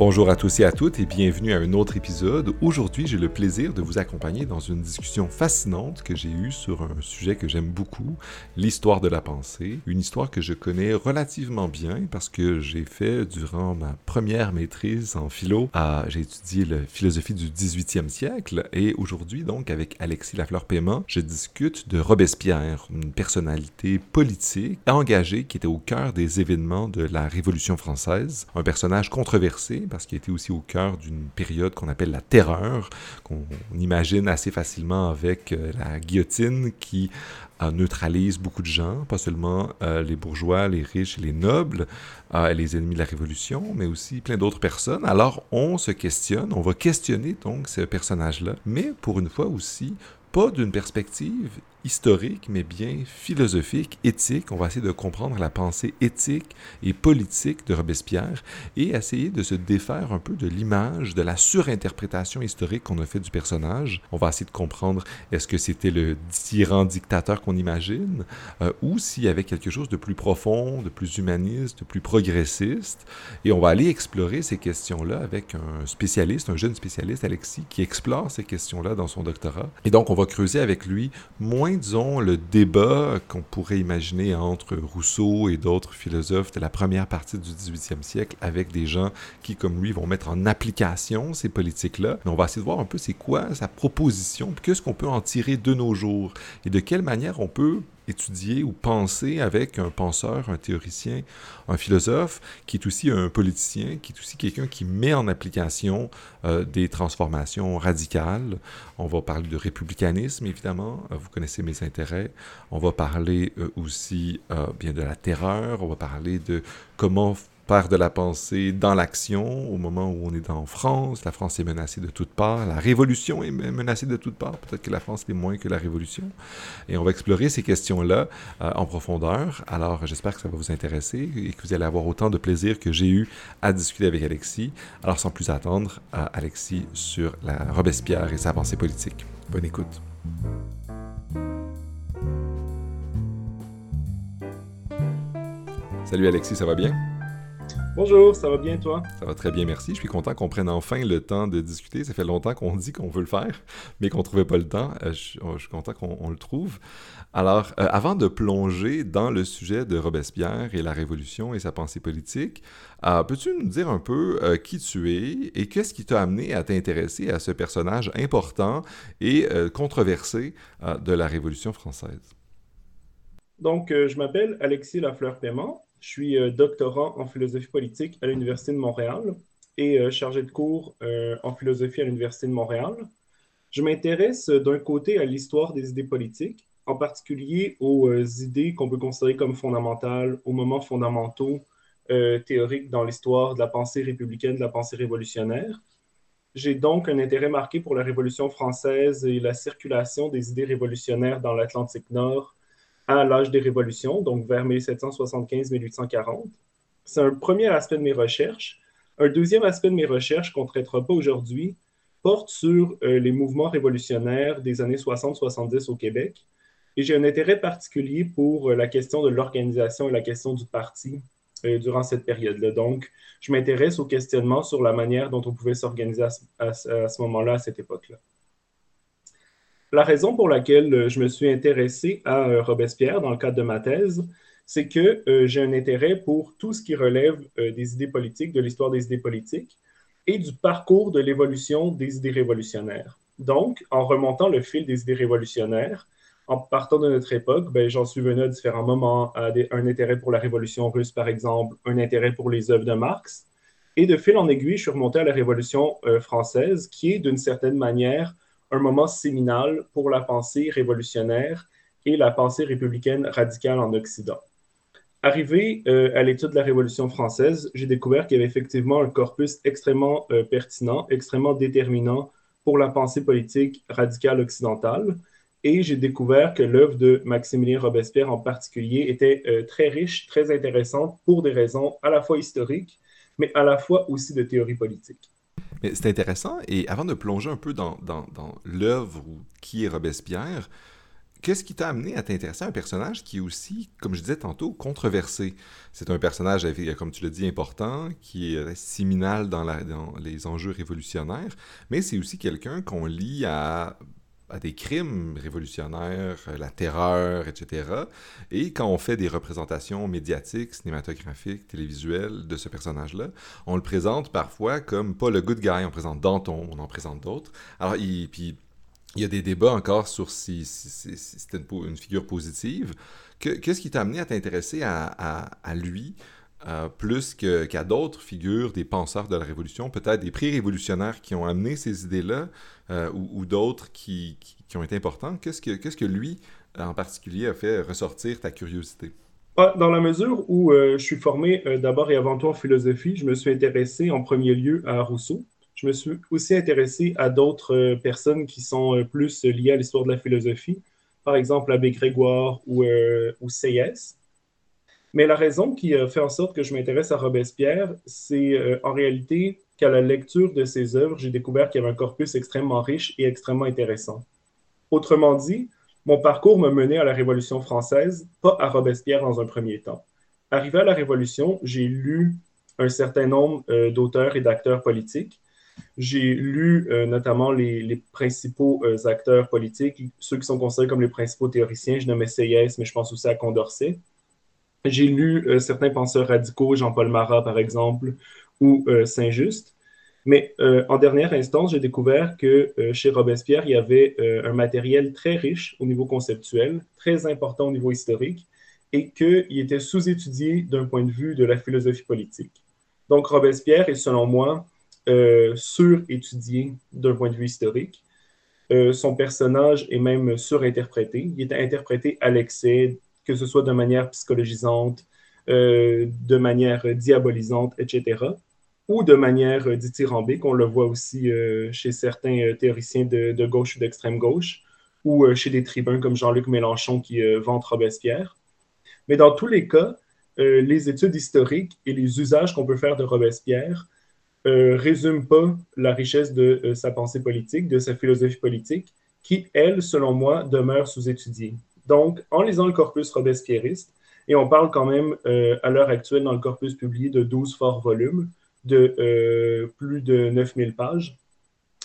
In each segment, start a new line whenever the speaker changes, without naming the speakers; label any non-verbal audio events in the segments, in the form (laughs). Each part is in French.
Bonjour à tous et à toutes et bienvenue à un autre épisode. Aujourd'hui, j'ai le plaisir de vous accompagner dans une discussion fascinante que j'ai eue sur un sujet que j'aime beaucoup, l'histoire de la pensée. Une histoire que je connais relativement bien parce que j'ai fait durant ma première maîtrise en philo, j'ai étudié la philosophie du 18e siècle et aujourd'hui, donc, avec Alexis Lafleur-Paiement, je discute de Robespierre, une personnalité politique engagée qui était au cœur des événements de la Révolution française, un personnage controversé parce qu'il était aussi au cœur d'une période qu'on appelle la terreur, qu'on imagine assez facilement avec euh, la guillotine qui euh, neutralise beaucoup de gens, pas seulement euh, les bourgeois, les riches les nobles, les ennemis de la Révolution, mais aussi plein d'autres personnes. Alors on se questionne, on va questionner donc ce personnage-là, mais pour une fois aussi, pas d'une perspective historique, mais bien philosophique, éthique. On va essayer de comprendre la pensée éthique et politique de Robespierre et essayer de se défaire un peu de l'image, de la surinterprétation historique qu'on a fait du personnage. On va essayer de comprendre est-ce que c'était le tyran dictateur qu'on imagine euh, ou s'il y avait quelque chose de plus profond, de plus humaniste, de plus progressiste. Et on va aller explorer ces questions-là avec un spécialiste, un jeune spécialiste, Alexis, qui explore ces questions-là dans son doctorat. Et donc, on va creuser avec lui moins disons, le débat qu'on pourrait imaginer entre Rousseau et d'autres philosophes de la première partie du 18e siècle avec des gens qui, comme lui, vont mettre en application ces politiques-là. Mais on va essayer de voir un peu c'est quoi sa proposition, qu'est-ce qu'on peut en tirer de nos jours et de quelle manière on peut étudier ou penser avec un penseur, un théoricien, un philosophe, qui est aussi un politicien, qui est aussi quelqu'un qui met en application euh, des transformations radicales. On va parler de républicanisme, évidemment. Euh, vous connaissez mes intérêts. On va parler euh, aussi bien de la terreur. On va parler de comment de la pensée dans l'action au moment où on est en France. La France est menacée de toutes parts. La Révolution est menacée de toutes parts. Peut-être que la France est moins que la Révolution. Et on va explorer ces questions-là euh, en profondeur. Alors, j'espère que ça va vous intéresser et que vous allez avoir autant de plaisir que j'ai eu à discuter avec Alexis. Alors, sans plus attendre, à Alexis sur la Robespierre et sa pensée politique. Bonne écoute. Salut Alexis, ça va bien?
Bonjour, ça va bien toi?
Ça va très bien, merci. Je suis content qu'on prenne enfin le temps de discuter. Ça fait longtemps qu'on dit qu'on veut le faire, (laughs) mais qu'on ne trouvait pas le temps. Euh, oh, je, suis content qu'on le trouve. Alors, euh, avant de plonger dans le sujet de Robespierre et la Révolution et sa pensée politique, euh, peux-tu nous dire un peu qui tu es et qu'est-ce qui t'a amené à t'intéresser à ce personnage important et controversé de la Révolution française?
Donc, je m'appelle Alexis Lafleur-Paiement. Je suis euh, doctorant en philosophie politique à l'Université de Montréal et euh, chargé de cours euh, en philosophie à l'Université de Montréal. Je m'intéresse d'un côté à l'histoire des idées politiques, en particulier aux idées qu'on peut considérer comme fondamentales, aux moments fondamentaux théoriques dans l'histoire de la pensée républicaine, de la pensée révolutionnaire. J'ai donc un intérêt marqué pour la Révolution française et la circulation des idées révolutionnaires dans l'Atlantique Nord, à l'âge des révolutions, donc vers 1775-1840. C'est un premier aspect de mes recherches. Un deuxième aspect de mes recherches qu'on ne traitera pas aujourd'hui porte sur euh, les mouvements révolutionnaires des années 60-70 au Québec. Et j'ai un intérêt particulier pour euh, la question de l'organisation et la question du parti euh, durant cette période-là. Donc, je m'intéresse au questionnement sur la manière dont on pouvait s'organiser à ce moment-là, à cette époque-là. La raison pour laquelle euh, je me suis intéressé à euh, Robespierre dans le cadre de ma thèse, c'est que euh, j'ai un intérêt pour tout ce qui relève des idées politiques, de l'histoire des idées politiques et du parcours de l'évolution des idées révolutionnaires. Donc, en remontant le fil des idées révolutionnaires, en partant de notre époque, ben, j'en suis venu à différents moments, à un intérêt pour la révolution russe, par exemple, un intérêt pour les œuvres de Marx. Et de fil en aiguille, je suis remonté à la révolution française, qui est d'une certaine manière un moment séminal pour la pensée révolutionnaire et la pensée républicaine radicale en Occident. Arrivé euh, à l'étude de la Révolution française, j'ai découvert qu'il y avait effectivement un corpus extrêmement euh, pertinent, extrêmement déterminant pour la pensée politique radicale occidentale. Et j'ai découvert que l'œuvre de Maximilien Robespierre en particulier était euh, très riche, très intéressante pour des raisons à la fois historiques, mais à la fois aussi de théorie politique.
Mais c'est intéressant. Et avant de plonger un peu dans, dans, l'œuvre qui est Robespierre, qu'est-ce qui t'a amené à t'intéresser à un personnage qui est aussi, comme je disais tantôt, controversé? C'est un personnage, comme tu l'as dit, important, qui est séminal dans, dans les enjeux révolutionnaires, mais c'est aussi quelqu'un qu'on lit à à des crimes révolutionnaires, la terreur, etc. Et quand on fait des représentations médiatiques, cinématographiques, télévisuelles de ce personnage-là, on le présente parfois comme pas le good guy, on présente Danton, on en présente d'autres. Alors, il, puis il y a des débats encore sur si, c'était une, figure positive. Qu'est-ce qui t'a amené à t'intéresser à, lui? Euh, plus qu'à d'autres figures des penseurs de la Révolution, peut-être des pré-révolutionnaires qui ont amené ces idées-là, euh, ou, d'autres qui, ont été importants. Qu'est-ce que, lui, en particulier, a fait ressortir ta curiosité?
Dans la mesure où euh, je suis formé d'abord et avant tout en philosophie, je me suis intéressé en premier lieu à Rousseau, je me suis aussi intéressé à d'autres personnes qui sont plus liées à l'histoire de la philosophie, par exemple l'abbé Grégoire ou, ou Mais la raison qui a fait en sorte que je m'intéresse à Robespierre, c'est en réalité qu'à la lecture de ses œuvres, j'ai découvert qu'il y avait un corpus extrêmement riche et extrêmement intéressant. Autrement dit, mon parcours m'a mené à la Révolution française, pas à Robespierre dans un premier temps. Arrivé à la Révolution, j'ai lu un certain nombre d'auteurs et d'acteurs politiques, j'ai lu euh, notamment les, principaux euh, acteurs politiques, ceux qui sont considérés comme les principaux théoriciens. Je nommais Seyès, mais je pense aussi à Condorcet. J'ai lu euh, certains penseurs radicaux, Jean-Paul Marat par exemple, ou Saint-Just. Mais en dernière instance, j'ai découvert que chez Robespierre, il y avait un matériel très riche au niveau conceptuel, très important au niveau historique, et qu'il était sous-étudié d'un point de vue de la philosophie politique. Donc Robespierre est, selon moi, euh, surétudié d'un point de vue historique. Euh, son personnage est même surinterprété. Il est interprété à l'excès, que ce soit de manière psychologisante, euh, de manière diabolisante, etc., ou de manière dithyrambique. On le voit aussi chez certains théoriciens de, gauche ou d'extrême gauche, ou chez des tribuns comme Jean-Luc Mélenchon qui vantent Robespierre. Mais dans tous les cas, les études historiques et les usages qu'on peut faire de Robespierre euh, résume pas la richesse de euh, sa pensée politique, de sa philosophie politique, qui, elle, selon moi, demeure sous-étudiée. Donc, en lisant le corpus robespierriste, et on parle quand même euh, à l'heure actuelle dans le corpus publié de 12 forts volumes, de plus de 9000 pages,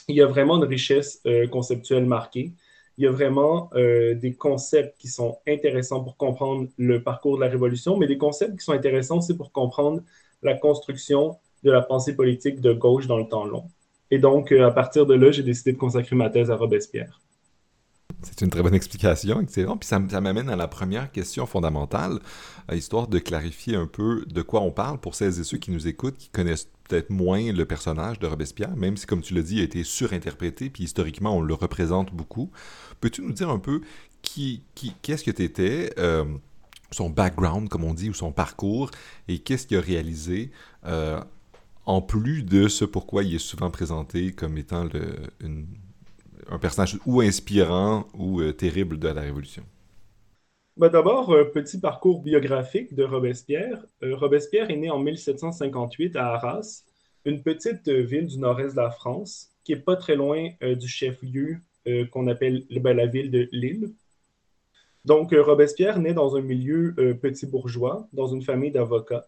il y a vraiment une richesse conceptuelle marquée. Il y a vraiment des concepts qui sont intéressants pour comprendre le parcours de la Révolution, mais des concepts qui sont intéressants aussi pour comprendre la construction de la pensée politique de gauche dans le temps long. Et donc, euh, à partir de là, j'ai décidé de consacrer ma thèse à Robespierre.
C'est une très bonne explication, excellent. Puis ça, m'amène à la première question fondamentale, histoire de clarifier un peu de quoi on parle pour celles et ceux qui nous écoutent, qui connaissent peut-être moins le personnage de Robespierre, même si, comme tu l'as dit, il a été surinterprété, puis historiquement, on le représente beaucoup. Peux-tu nous dire un peu qui, qui, qu'est-ce que tu étais, euh, son background, comme on dit, ou son parcours, et qu'est-ce qu'il a réalisé euh, en plus de ce pourquoi il est souvent présenté comme étant un personnage ou inspirant ou euh, terrible de la Révolution?
Ben, d'abord, un petit parcours biographique de Robespierre. Euh, Robespierre est né en 1758 à Arras, une petite ville du nord-est de la France, qui est pas très loin euh, du chef-lieu qu'on appelle ben, la ville de Lille. Donc, Robespierre naît dans un milieu petit bourgeois, dans une famille d'avocats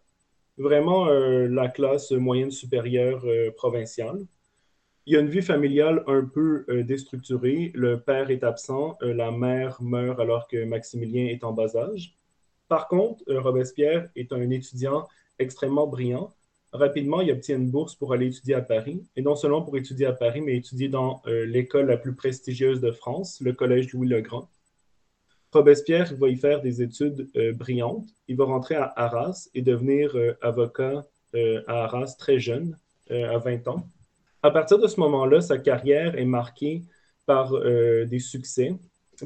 vraiment euh, la classe moyenne supérieure euh, provinciale. Il y a une vie familiale un peu euh, déstructurée. Le père est absent, la mère meurt alors que Maximilien est en bas âge. Par contre, Robespierre est un étudiant extrêmement brillant. Rapidement, il obtient une bourse pour aller étudier à Paris, et non seulement pour étudier à Paris, mais étudier dans l'école la plus prestigieuse de France, le Collège Louis-le-Grand. Robespierre va y faire des études euh, brillantes. Il va rentrer à Arras et devenir euh, avocat euh, à Arras très jeune, à 20 ans. À partir de ce moment-là, sa carrière est marquée par des succès,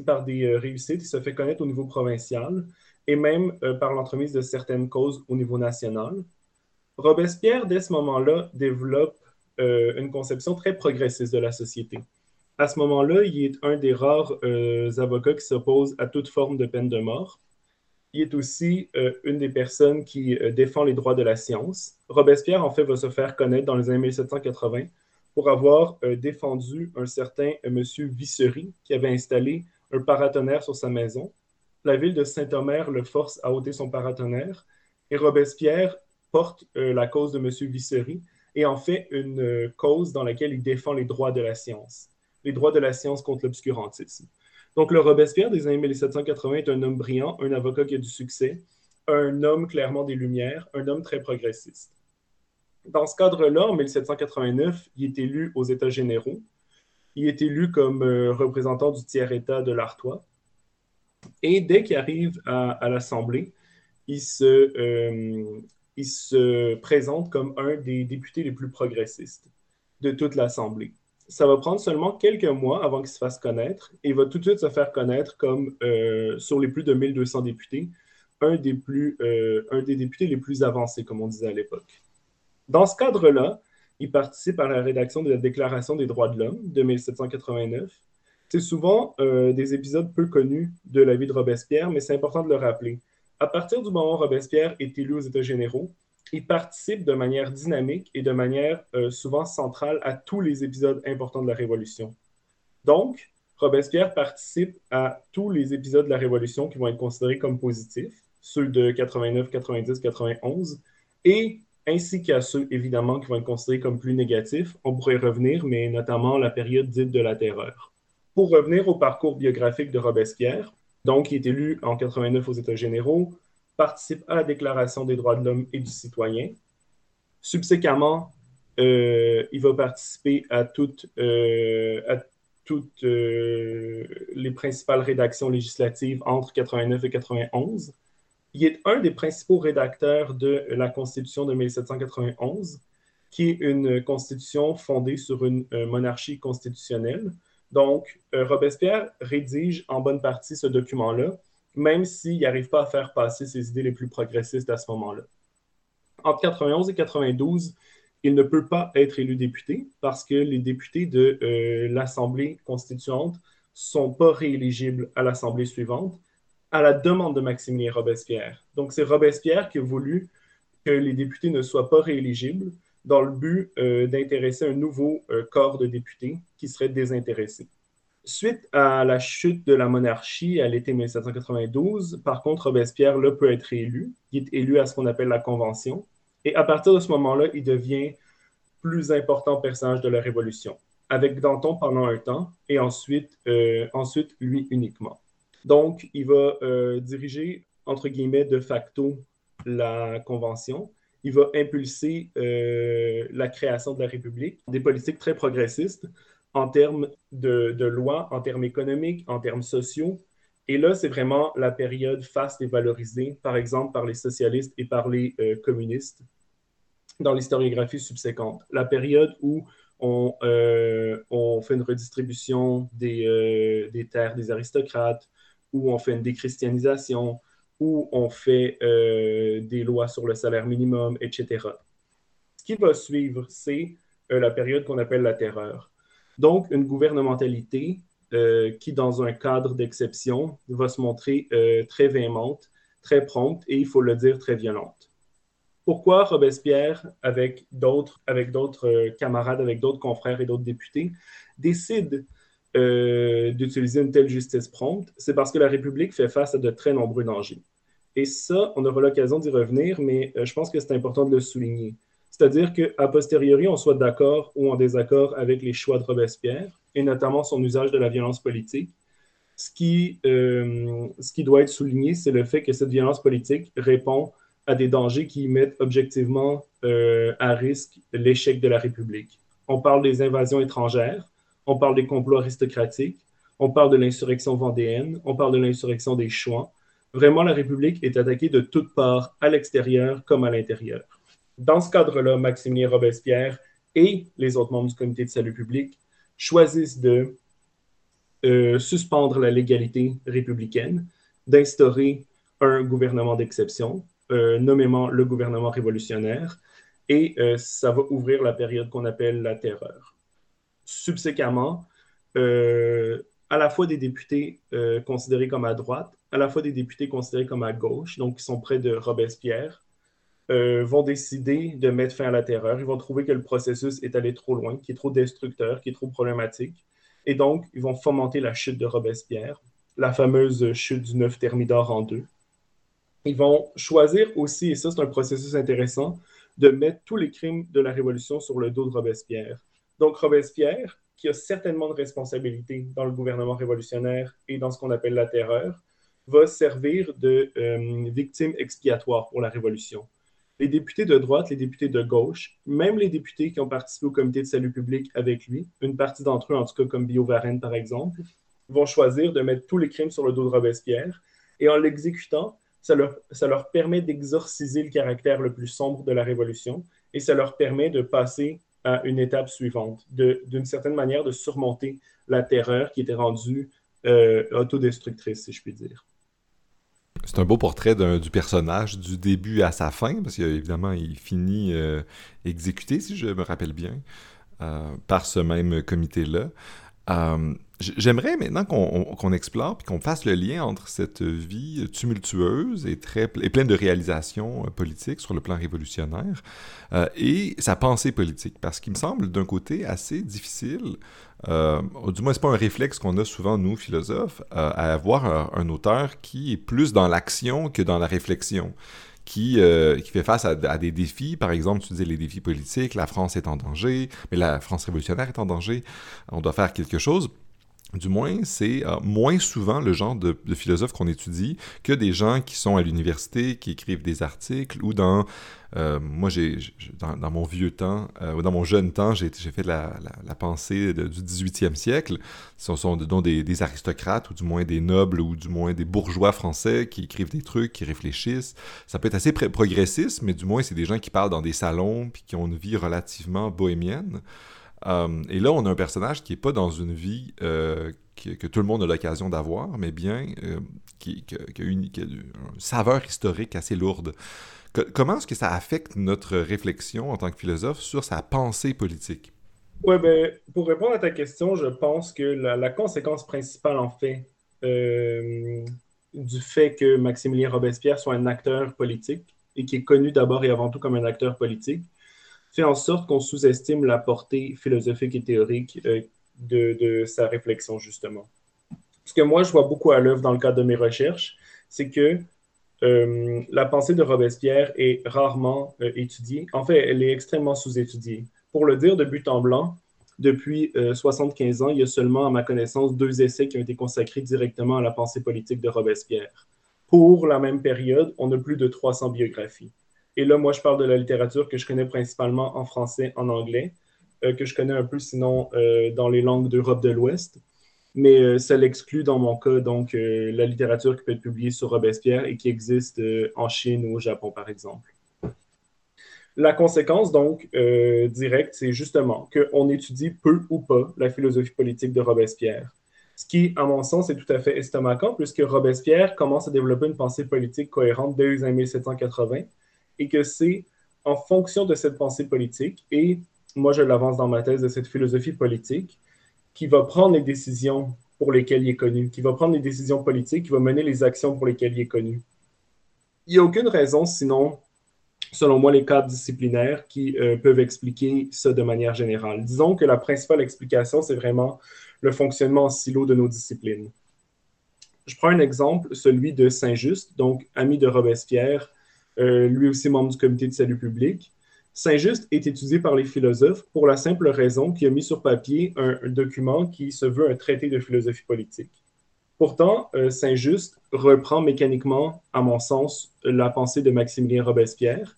par des réussites. Il se fait connaître au niveau provincial et même par l'entremise de certaines causes au niveau national. Robespierre, dès ce moment-là, développe une conception très progressiste de la société à ce moment-là, il est un des rares euh, avocats qui s'oppose à toute forme de peine de mort. Il est aussi euh, une des personnes qui euh, défend les droits de la science. Robespierre, en fait, va se faire connaître dans les années 1780 pour avoir défendu un certain monsieur Vissery qui avait installé un paratonnerre sur sa maison. La ville de Saint-Omer le force à ôter son paratonnerre et Robespierre porte euh, la cause de M. Vissery et en fait une euh, cause dans laquelle il défend les droits de la science, les droits de la science contre l'obscurantisme. Donc le Robespierre des années 1780 est un homme brillant, un avocat qui a du succès, un homme clairement des Lumières, un homme très progressiste. Dans ce cadre-là, en 1789, il est élu aux États généraux. Il est élu comme euh, représentant du tiers-État de l'Artois. Et dès qu'il arrive à, l'Assemblée, il se, euh, il se présente comme un des députés les plus progressistes de toute l'Assemblée. Ça va prendre seulement quelques mois avant qu'il se fasse connaître et il va tout de suite se faire connaître comme, euh, sur les plus de 1200 députés, un des, plus, un des députés les plus avancés, comme on disait à l'époque. Dans ce cadre-là, il participe à la rédaction de la Déclaration des droits de l'homme de 1789. C'est souvent euh, des épisodes peu connus de la vie de Robespierre, mais c'est important de le rappeler. À partir du moment où Robespierre est élu aux États généraux, il participe de manière dynamique et de manière euh, souvent centrale à tous les épisodes importants de la Révolution. Donc, Robespierre participe à tous les épisodes de la Révolution qui vont être considérés comme positifs, ceux de 89, 90, 91, et ainsi qu'à ceux, évidemment, qui vont être considérés comme plus négatifs. On pourrait revenir, mais notamment la période dite de la terreur. Pour revenir au parcours biographique de Robespierre, donc, il est élu en 89 aux États généraux, participe à la Déclaration des droits de l'homme et du citoyen. Subséquemment, euh, il va participer à toutes, euh, euh, les principales rédactions législatives entre 89 et 91 il est un des principaux rédacteurs de la Constitution de 1791, qui est une constitution fondée sur une euh, monarchie constitutionnelle. Donc, euh, Robespierre rédige en bonne partie ce document-là, même s'il n'arrive pas à faire passer ses idées les plus progressistes à ce moment-là. Entre 91 et 92, il ne peut pas être élu député parce que les députés de euh, l'Assemblée constituante ne sont pas rééligibles à l'Assemblée suivante à la demande de Maximilien Robespierre. Donc, c'est Robespierre qui a voulu que les députés ne soient pas rééligibles dans le but euh, d'intéresser un nouveau euh, corps de députés qui serait désintéressé. Suite à la chute de la monarchie à l'été 1792, par contre, Robespierre là, peut être élu. Il est élu à ce qu'on appelle la Convention. Et à partir de ce moment-là, il devient plus important personnage de la Révolution, avec Danton pendant un temps et ensuite, euh, ensuite lui uniquement. Donc, il va euh, diriger, entre guillemets, de facto la Convention. Il va impulser euh, la création de la République, des politiques très progressistes en termes de, de lois, en termes économiques, en termes sociaux. Et là, c'est vraiment la période faste et valorisée, par exemple, par les socialistes et par les euh, communistes dans l'historiographie subséquente. La période où on, fait une redistribution des terres des aristocrates, où on fait une déchristianisation, où on fait euh, des lois sur le salaire minimum, etc. Ce qui va suivre, c'est euh, la période qu'on appelle la terreur. Donc, une gouvernementalité euh, qui, dans un cadre d'exception, va se montrer très véhémente, très prompte et, il faut le dire, très violente. Pourquoi Robespierre, avec d'autres, avec d'autres camarades, avec d'autres confrères et d'autres députés, décide euh, d'utiliser une telle justice prompte, c'est parce que la République fait face à de très nombreux dangers. Et ça, on aura l'occasion d'y revenir, mais euh, je pense que c'est important de le souligner. C'est-à-dire qu'à posteriori, on soit d'accord ou en désaccord avec les choix de Robespierre, et notamment son usage de la violence politique. Ce qui, euh, ce qui doit être souligné, c'est le fait que cette violence politique répond à des dangers qui mettent objectivement à risque l'échec de la République. On parle des invasions étrangères, on parle des complots aristocratiques, on parle de l'insurrection vendéenne, on parle de l'insurrection des Chouans. Vraiment, la République est attaquée de toutes parts, à l'extérieur comme à l'intérieur. Dans ce cadre-là, Maximilien Robespierre et les autres membres du Comité de salut public choisissent de euh, suspendre la légalité républicaine, d'instaurer un gouvernement d'exception, euh, nommément le gouvernement révolutionnaire, et euh, ça va ouvrir la période qu'on appelle la terreur subséquemment euh, à la fois des députés euh, considérés comme à droite, à la fois des députés considérés comme à gauche, donc qui sont près de Robespierre, euh, vont décider de mettre fin à la terreur. Ils vont trouver que le processus est allé trop loin, qui est trop destructeur, qui est trop problématique. Et donc, ils vont fomenter la chute de Robespierre. la fameuse chute du neuf Thermidor en deux. Ils vont choisir aussi, et ça c'est un processus intéressant, de mettre tous les crimes de la Révolution sur le dos de Robespierre. Donc Robespierre, qui a certainement de responsabilité dans le gouvernement révolutionnaire et dans ce qu'on appelle la terreur, va servir de euh, victime expiatoire pour la Révolution. Les députés de droite, les députés de gauche, même les députés qui ont participé au comité de salut public avec lui, une partie d'entre eux, en tout cas comme Bio Varenne par exemple, vont choisir de mettre tous les crimes sur le dos de Robespierre et en l'exécutant, ça leur permet d'exorciser le caractère le plus sombre de la Révolution et ça leur permet de passer à une étape suivante, d'une certaine manière de surmonter la terreur qui était rendue euh, autodestructrice, si je puis dire.
C'est un beau portrait du personnage du début à sa fin, parce qu'évidemment, il finit euh, exécuté, si je me rappelle bien, euh, par ce même comité-là. Euh, j'aimerais maintenant qu'on explore et qu'on fasse le lien entre cette vie tumultueuse et, très, et pleine de réalisations euh, politiques sur le plan révolutionnaire euh, et sa pensée politique. Parce qu'il me semble d'un côté assez difficile, du moins c'est pas un réflexe qu'on a souvent nous philosophes, à avoir un, auteur qui est plus dans l'action que dans la réflexion. Qui, qui, fait face à, des défis. Par exemple, tu disais les défis politiques, la France est en danger, mais la France révolutionnaire est en danger, on doit faire quelque chose. Du moins, c'est euh, moins souvent le genre de, philosophe qu'on étudie que des gens qui sont à l'université, qui écrivent des articles ou dans... Euh, moi, j'ai dans, mon vieux temps, euh, dans mon jeune temps, j'ai fait la, la, pensée du 18e siècle. Ce sont donc des, des, aristocrates, ou du moins des nobles, ou du moins des bourgeois français qui écrivent des trucs, qui réfléchissent. Ça peut être assez progressiste, mais du moins, c'est des gens qui parlent dans des salons, puis qui ont une vie relativement bohémienne. Euh, et là, on a un personnage qui n'est pas dans une vie euh, que, tout le monde a l'occasion d'avoir, mais bien euh, qui, a une, saveur historique assez lourde. comment est-ce que ça affecte notre réflexion en tant que philosophe sur sa pensée politique?
Oui, ben, pour répondre à ta question, je pense que la, conséquence principale, en fait, du fait que Maximilien Robespierre soit un acteur politique et qui est connu d'abord et avant tout comme un acteur politique, fait en sorte qu'on sous-estime la portée philosophique et théorique euh, de, sa réflexion, justement. Ce que moi, je vois beaucoup à l'œuvre dans le cadre de mes recherches, c'est que euh, la pensée de Robespierre est rarement euh, étudiée. En fait, elle est extrêmement sous-étudiée. Pour le dire de but en blanc, depuis 75 ans, il y a seulement, à ma connaissance, deux essais qui ont été consacrés directement à la pensée politique de Robespierre. Pour la même période, on a plus de 300 biographies. Et là, moi, je parle de la littérature que je connais principalement en français, en anglais, euh, que je connais un peu sinon euh, dans les langues d'Europe de l'Ouest. Mais euh, ça l'exclut dans mon cas, donc la littérature qui peut être publiée sur Robespierre et qui existe en Chine ou au Japon, par exemple. La conséquence, donc, directe, c'est justement qu'on étudie peu ou pas la philosophie politique de Robespierre. Ce qui, à mon sens, est tout à fait estomacant, puisque Robespierre commence à développer une pensée politique cohérente dès les années 1780 et que c'est en fonction de cette pensée politique, et moi je l'avance dans ma thèse de cette philosophie politique, qui va prendre les décisions pour lesquelles il est connu, qui va prendre les décisions politiques, qui va mener les actions pour lesquelles il est connu. Il n'y a aucune raison, sinon, selon moi, les cadres disciplinaires qui euh, peuvent expliquer ça de manière générale. Disons que la principale explication, c'est vraiment le fonctionnement en silo de nos disciplines. Je prends un exemple, celui de Saint-Just, donc ami de Robespierre, euh, lui aussi membre du comité de salut public. Saint-Just est étudié par les philosophes pour la simple raison qu'il a mis sur papier un, document qui se veut un traité de philosophie politique. Pourtant, euh, Saint-Just reprend mécaniquement, à mon sens, la pensée de Maximilien Robespierre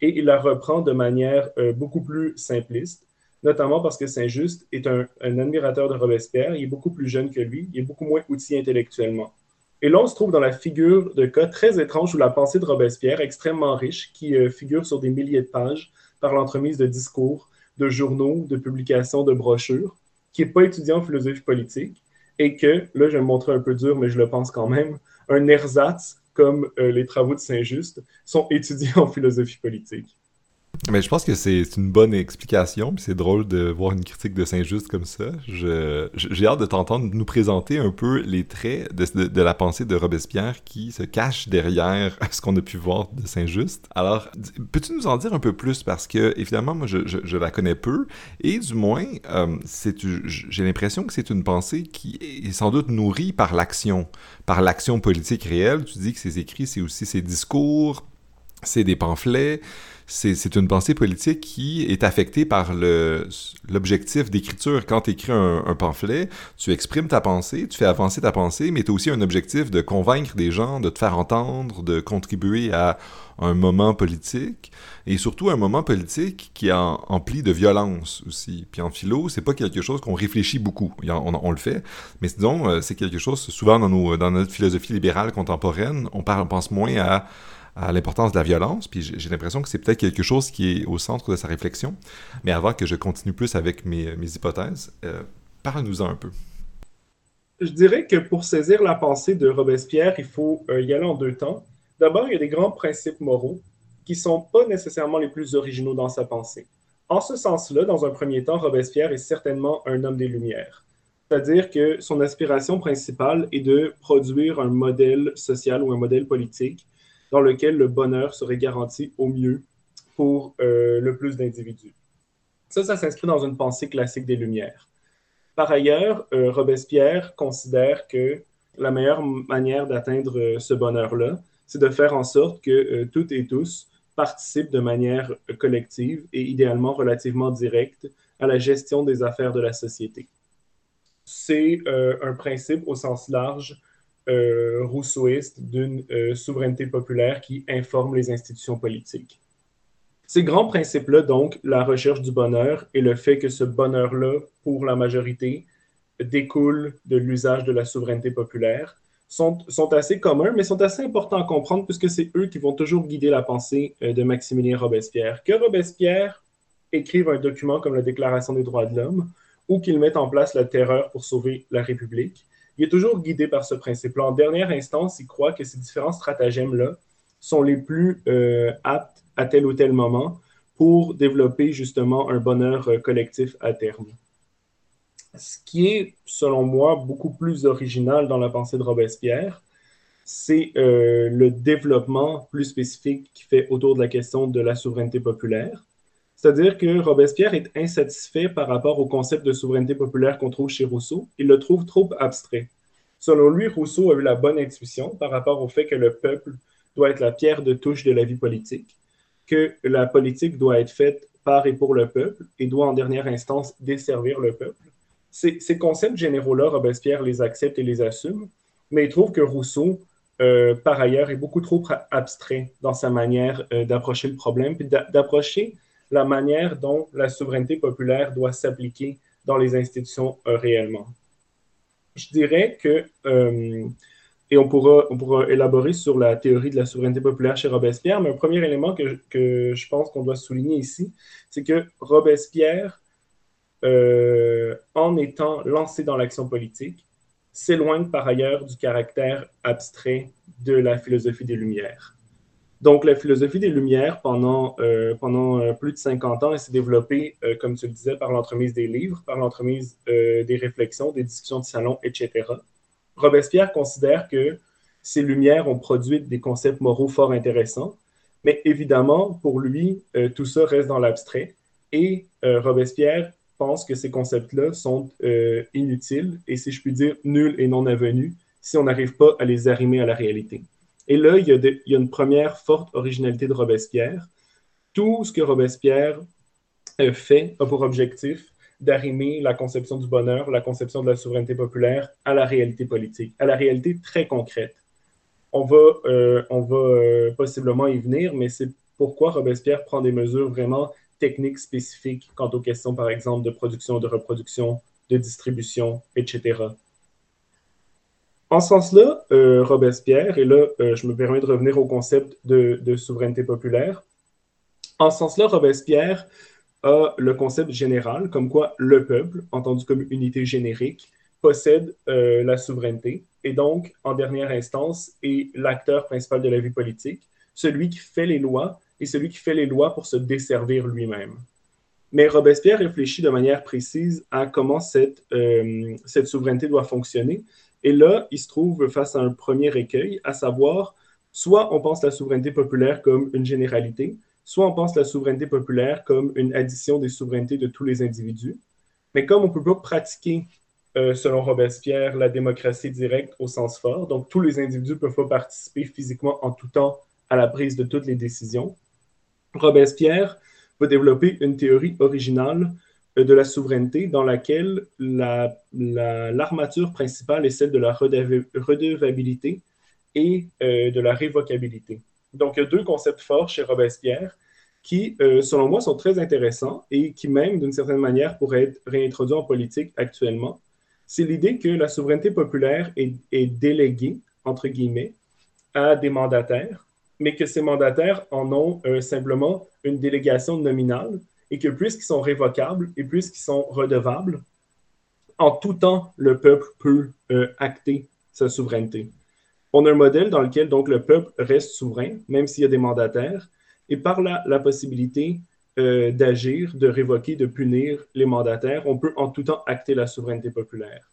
et il la reprend de manière euh, beaucoup plus simpliste, notamment parce que Saint-Just est un, un admirateur de Robespierre, il est beaucoup plus jeune que lui, il est beaucoup moins outillé intellectuellement. Et là, on se trouve dans la figure de cas très étrange où la pensée de Robespierre, extrêmement riche, qui euh, figure sur des milliers de pages par l'entremise de discours, de journaux, de publications, de brochures, qui n'est pas étudié en philosophie politique, et que, là, je vais me montrer un peu dur, mais je le pense quand même, un ersatz, comme euh, les travaux de Saint-Just, sont étudiés en philosophie politique.
Mais je pense que c'est une bonne explication, puis c'est drôle de voir une critique de Saint-Just comme ça. J'ai hâte de t'entendre nous présenter un peu les traits de, la pensée de Robespierre qui se cachent derrière (laughs) ce qu'on a pu voir de Saint-Just. Alors, peux-tu nous en dire un peu plus? Parce que, évidemment, moi, je, la connais peu, et du moins, euh, j'ai l'impression que c'est une pensée qui est sans doute nourrie par l'action, par l'action politique réelle. Tu dis que ses écrits, c'est aussi ses discours, c'est des pamphlets c'est une pensée politique qui est affectée par l'objectif d'écriture. Quand tu écris un, pamphlet, tu exprimes ta pensée, tu fais avancer ta pensée, mais tu as aussi un objectif de convaincre des gens, de te faire entendre, de contribuer à un moment politique, et surtout un moment politique qui est empli de violence aussi. Puis en philo, c'est pas quelque chose qu'on réfléchit beaucoup. On, le fait, mais disons, euh, c'est quelque chose, souvent dans, nos, dans notre philosophie libérale contemporaine, on, parle, on pense moins à à l'importance de la violence, puis j'ai l'impression que c'est peut-être quelque chose qui est au centre de sa réflexion. Mais avant que je continue plus avec mes, mes hypothèses, euh, parle-nous-en un peu.
Je dirais que pour saisir la pensée de Robespierre, il faut euh, y aller en deux temps. D'abord, il y a des grands principes moraux qui ne sont pas nécessairement les plus originaux dans sa pensée. En ce sens-là, dans un premier temps, Robespierre est certainement un homme des Lumières. C'est-à-dire que son aspiration principale est de produire un modèle social ou un modèle politique dans lequel le bonheur serait garanti au mieux pour euh, le plus d'individus. Ça, ça s'inscrit dans une pensée classique des Lumières. Par ailleurs, euh, Robespierre considère que la meilleure manière d'atteindre euh, ce bonheur-là, c'est de faire en sorte que toutes et tous participent de manière collective et idéalement relativement directe à la gestion des affaires de la société. C'est un principe au sens large euh, rousseauiste d'une euh, souveraineté populaire qui informe les institutions politiques. Ces grands principes-là, donc, la recherche du bonheur et le fait que ce bonheur-là, pour la majorité, découle de l'usage de la souveraineté populaire, sont, assez communs, mais sont assez importants à comprendre puisque c'est eux qui vont toujours guider la pensée euh, de Maximilien Robespierre. Que Robespierre écrive un document comme la Déclaration des droits de l'homme ou qu'il mette en place la terreur pour sauver la République, il est toujours guidé par ce principe-là. En dernière instance, il croit que ces différents stratagèmes-là sont les plus euh, aptes à tel ou tel moment pour développer justement un bonheur euh, collectif à terme. Ce qui est, selon moi, beaucoup plus original dans la pensée de Robespierre, c'est euh, le développement plus spécifique qui fait autour de la question de la souveraineté populaire. C'est-à-dire que Robespierre est insatisfait par rapport au concept de souveraineté populaire qu'on trouve chez Rousseau. Il le trouve trop abstrait. Selon lui, Rousseau a eu la bonne intuition par rapport au fait que le peuple doit être la pierre de touche de la vie politique, que la politique doit être faite par et pour le peuple et doit en dernière instance desservir le peuple. Ces, concepts généraux-là, Robespierre les accepte et les assume, mais il trouve que Rousseau, euh, par ailleurs, est beaucoup trop abstrait dans sa manière euh, d'approcher le problème, puis d'approcher la manière dont la souveraineté populaire doit s'appliquer dans les institutions euh, réellement. Je dirais que, euh, et on pourra, on pourra élaborer sur la théorie de la souveraineté populaire chez Robespierre, mais un premier élément que, que je pense qu'on doit souligner ici, c'est que Robespierre, euh, en étant lancé dans l'action politique, s'éloigne par ailleurs du caractère abstrait de la philosophie des Lumières. Donc, la philosophie des Lumières, pendant, euh, pendant euh, plus de 50 ans, elle s'est développée, euh, comme tu le disais, par l'entremise des livres, par l'entremise des réflexions, des discussions de salon, etc. Robespierre considère que ces Lumières ont produit des concepts moraux fort intéressants, mais évidemment, pour lui, tout ça reste dans l'abstrait. Et Robespierre pense que ces concepts-là sont inutiles et, si je puis dire, nuls et non avenus si on n'arrive pas à les arrimer à la réalité. Et là, il y, a une première forte originalité de Robespierre. Tout ce que Robespierre euh, fait a pour objectif d'arrimer la conception du bonheur, la conception de la souveraineté populaire à la réalité politique, à la réalité très concrète. On va, euh, on va euh, possiblement y venir, mais c'est pourquoi Robespierre prend des mesures vraiment techniques spécifiques quant aux questions, par exemple, de production, de reproduction, de distribution, etc. En ce sens-là, euh, Robespierre, et là, euh, je me permets de revenir au concept de, souveraineté populaire, en ce sens-là, Robespierre a le concept général, comme quoi le peuple, entendu comme unité générique, possède euh, la souveraineté et donc, en dernière instance, est l'acteur principal de la vie politique, celui qui fait les lois et celui qui fait les lois pour se desservir lui-même. Mais Robespierre réfléchit de manière précise à comment cette souveraineté doit fonctionner. Et là, il se trouve face à un premier écueil, à savoir, soit on pense la souveraineté populaire comme une généralité, soit on pense la souveraineté populaire comme une addition des souverainetés de tous les individus. Mais comme on ne peut pas pratiquer, euh, selon Robespierre, la démocratie directe au sens fort, donc tous les individus ne peuvent pas participer physiquement en tout temps à la prise de toutes les décisions, Robespierre va développer une théorie originale de la souveraineté dans laquelle l'armature principale est celle de la redevabilité et euh, de la révocabilité. Donc, il y a deux concepts forts chez Robespierre qui, euh, selon moi, sont très intéressants et qui, même d'une certaine manière, pourraient être réintroduits en politique actuellement. C'est l'idée que la souveraineté populaire est, déléguée, entre guillemets, à des mandataires mais que ces mandataires en ont euh, simplement une délégation nominale et que puisqu'ils sont révocables et puisqu'ils sont redevables, en tout temps, le peuple peut euh, acter sa souveraineté. On a un modèle dans lequel donc le peuple reste souverain, même s'il y a des mandataires, et par la, possibilité euh, d'agir, de révoquer, de punir les mandataires, on peut en tout temps acter la souveraineté populaire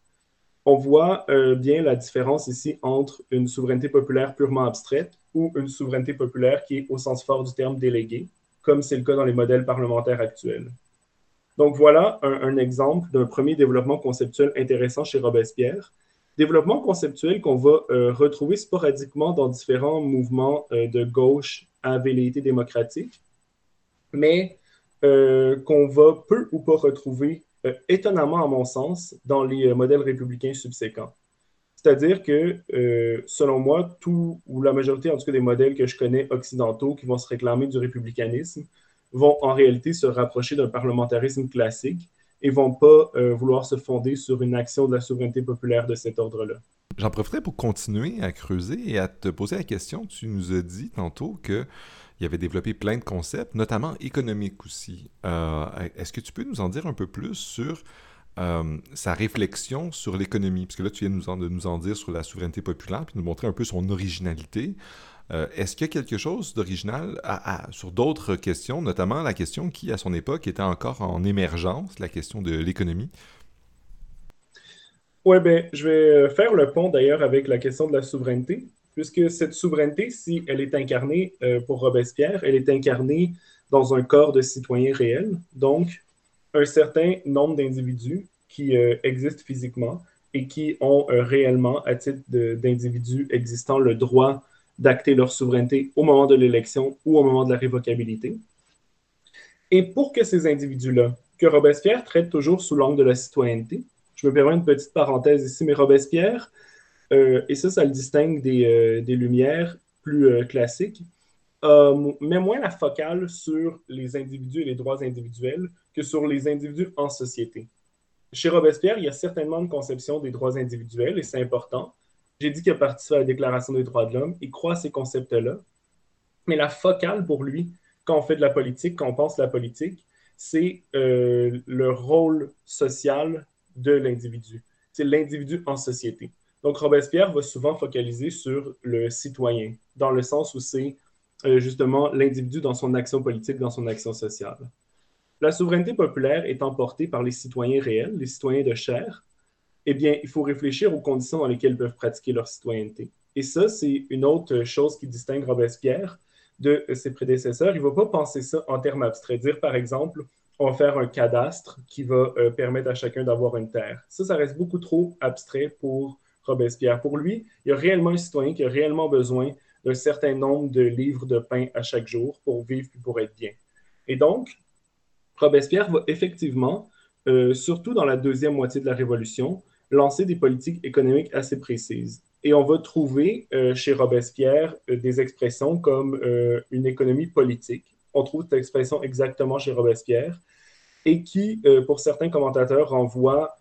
on voit euh, bien la différence ici entre une souveraineté populaire purement abstraite ou une souveraineté populaire qui est au sens fort du terme déléguée, comme c'est le cas dans les modèles parlementaires actuels. Donc voilà un, exemple d'un premier développement conceptuel intéressant chez Robespierre. Développement conceptuel qu'on va euh, retrouver sporadiquement dans différents mouvements euh, de gauche à velléité démocratique, mais qu'on va peu ou pas retrouver euh, étonnamment, à mon sens, dans les euh, modèles républicains subséquents. C'est-à-dire que, euh, selon moi, tout, ou la majorité, en tout cas, des modèles que je connais occidentaux qui vont se réclamer du républicanisme vont en réalité se rapprocher d'un parlementarisme classique et vont pas vouloir se fonder sur une action de la souveraineté populaire de cet ordre-là.
J'en profiterai pour continuer à creuser et à te poser la question. Tu nous as dit tantôt que il avait développé plein de concepts, notamment économiques aussi. Euh, est-ce que tu peux nous en dire un peu plus sur euh, sa réflexion sur l'économie? Parce que là, tu viens de nous, en, dire sur la souveraineté populaire, puis nous montrer un peu son originalité. Euh, est-ce qu'il y a quelque chose d'original sur d'autres questions, notamment la question qui, à son époque, était encore en émergence, la question de l'économie?
Oui, bien, je vais faire le pont d'ailleurs avec la question de la souveraineté puisque cette souveraineté, si elle est incarnée euh, pour Robespierre, elle est incarnée dans un corps de citoyens réels, donc un certain nombre d'individus qui euh, existent physiquement et qui ont euh, réellement, à titre d'individus existants, le droit d'acter leur souveraineté au moment de l'élection ou au moment de la révocabilité. Et pour que ces individus-là, que Robespierre traite toujours sous l'angle de la citoyenneté, je me permets une petite parenthèse ici, mais Robespierre euh, et ça, ça le distingue des, euh, Lumières plus classiques, met moins la focale sur les individus et les droits individuels que sur les individus en société. Chez Robespierre, il y a certainement une conception des droits individuels et c'est important. J'ai dit qu'il a participé à la Déclaration des droits de l'homme, il croit à ces concepts-là. Mais la focale pour lui, quand on fait de la politique, quand on pense la politique, c'est le rôle social de l'individu. C'est l'individu en société. Donc, Robespierre va souvent focaliser sur le citoyen, dans le sens où c'est euh, justement l'individu dans son action politique, dans son action sociale. La souveraineté populaire étant portée par les citoyens réels, les citoyens de chair, eh bien, il faut réfléchir aux conditions dans lesquelles ils peuvent pratiquer leur citoyenneté. Et ça, c'est une autre chose qui distingue Robespierre de ses prédécesseurs. Il ne va pas penser ça en termes abstraits. Dire, par exemple, on va faire un cadastre qui va euh, permettre à chacun d'avoir une terre. Ça, ça reste beaucoup trop abstrait pour Robespierre. Pour lui, il y a réellement un citoyen qui a réellement besoin d'un certain nombre de livres de pain à chaque jour pour vivre et pour être bien. Et donc, Robespierre va effectivement, euh, surtout dans la deuxième moitié de la Révolution, lancer des politiques économiques assez précises. Et on va trouver euh, chez Robespierre euh, des expressions comme une économie politique. On trouve cette expression exactement chez Robespierre et qui, pour certains commentateurs, renvoie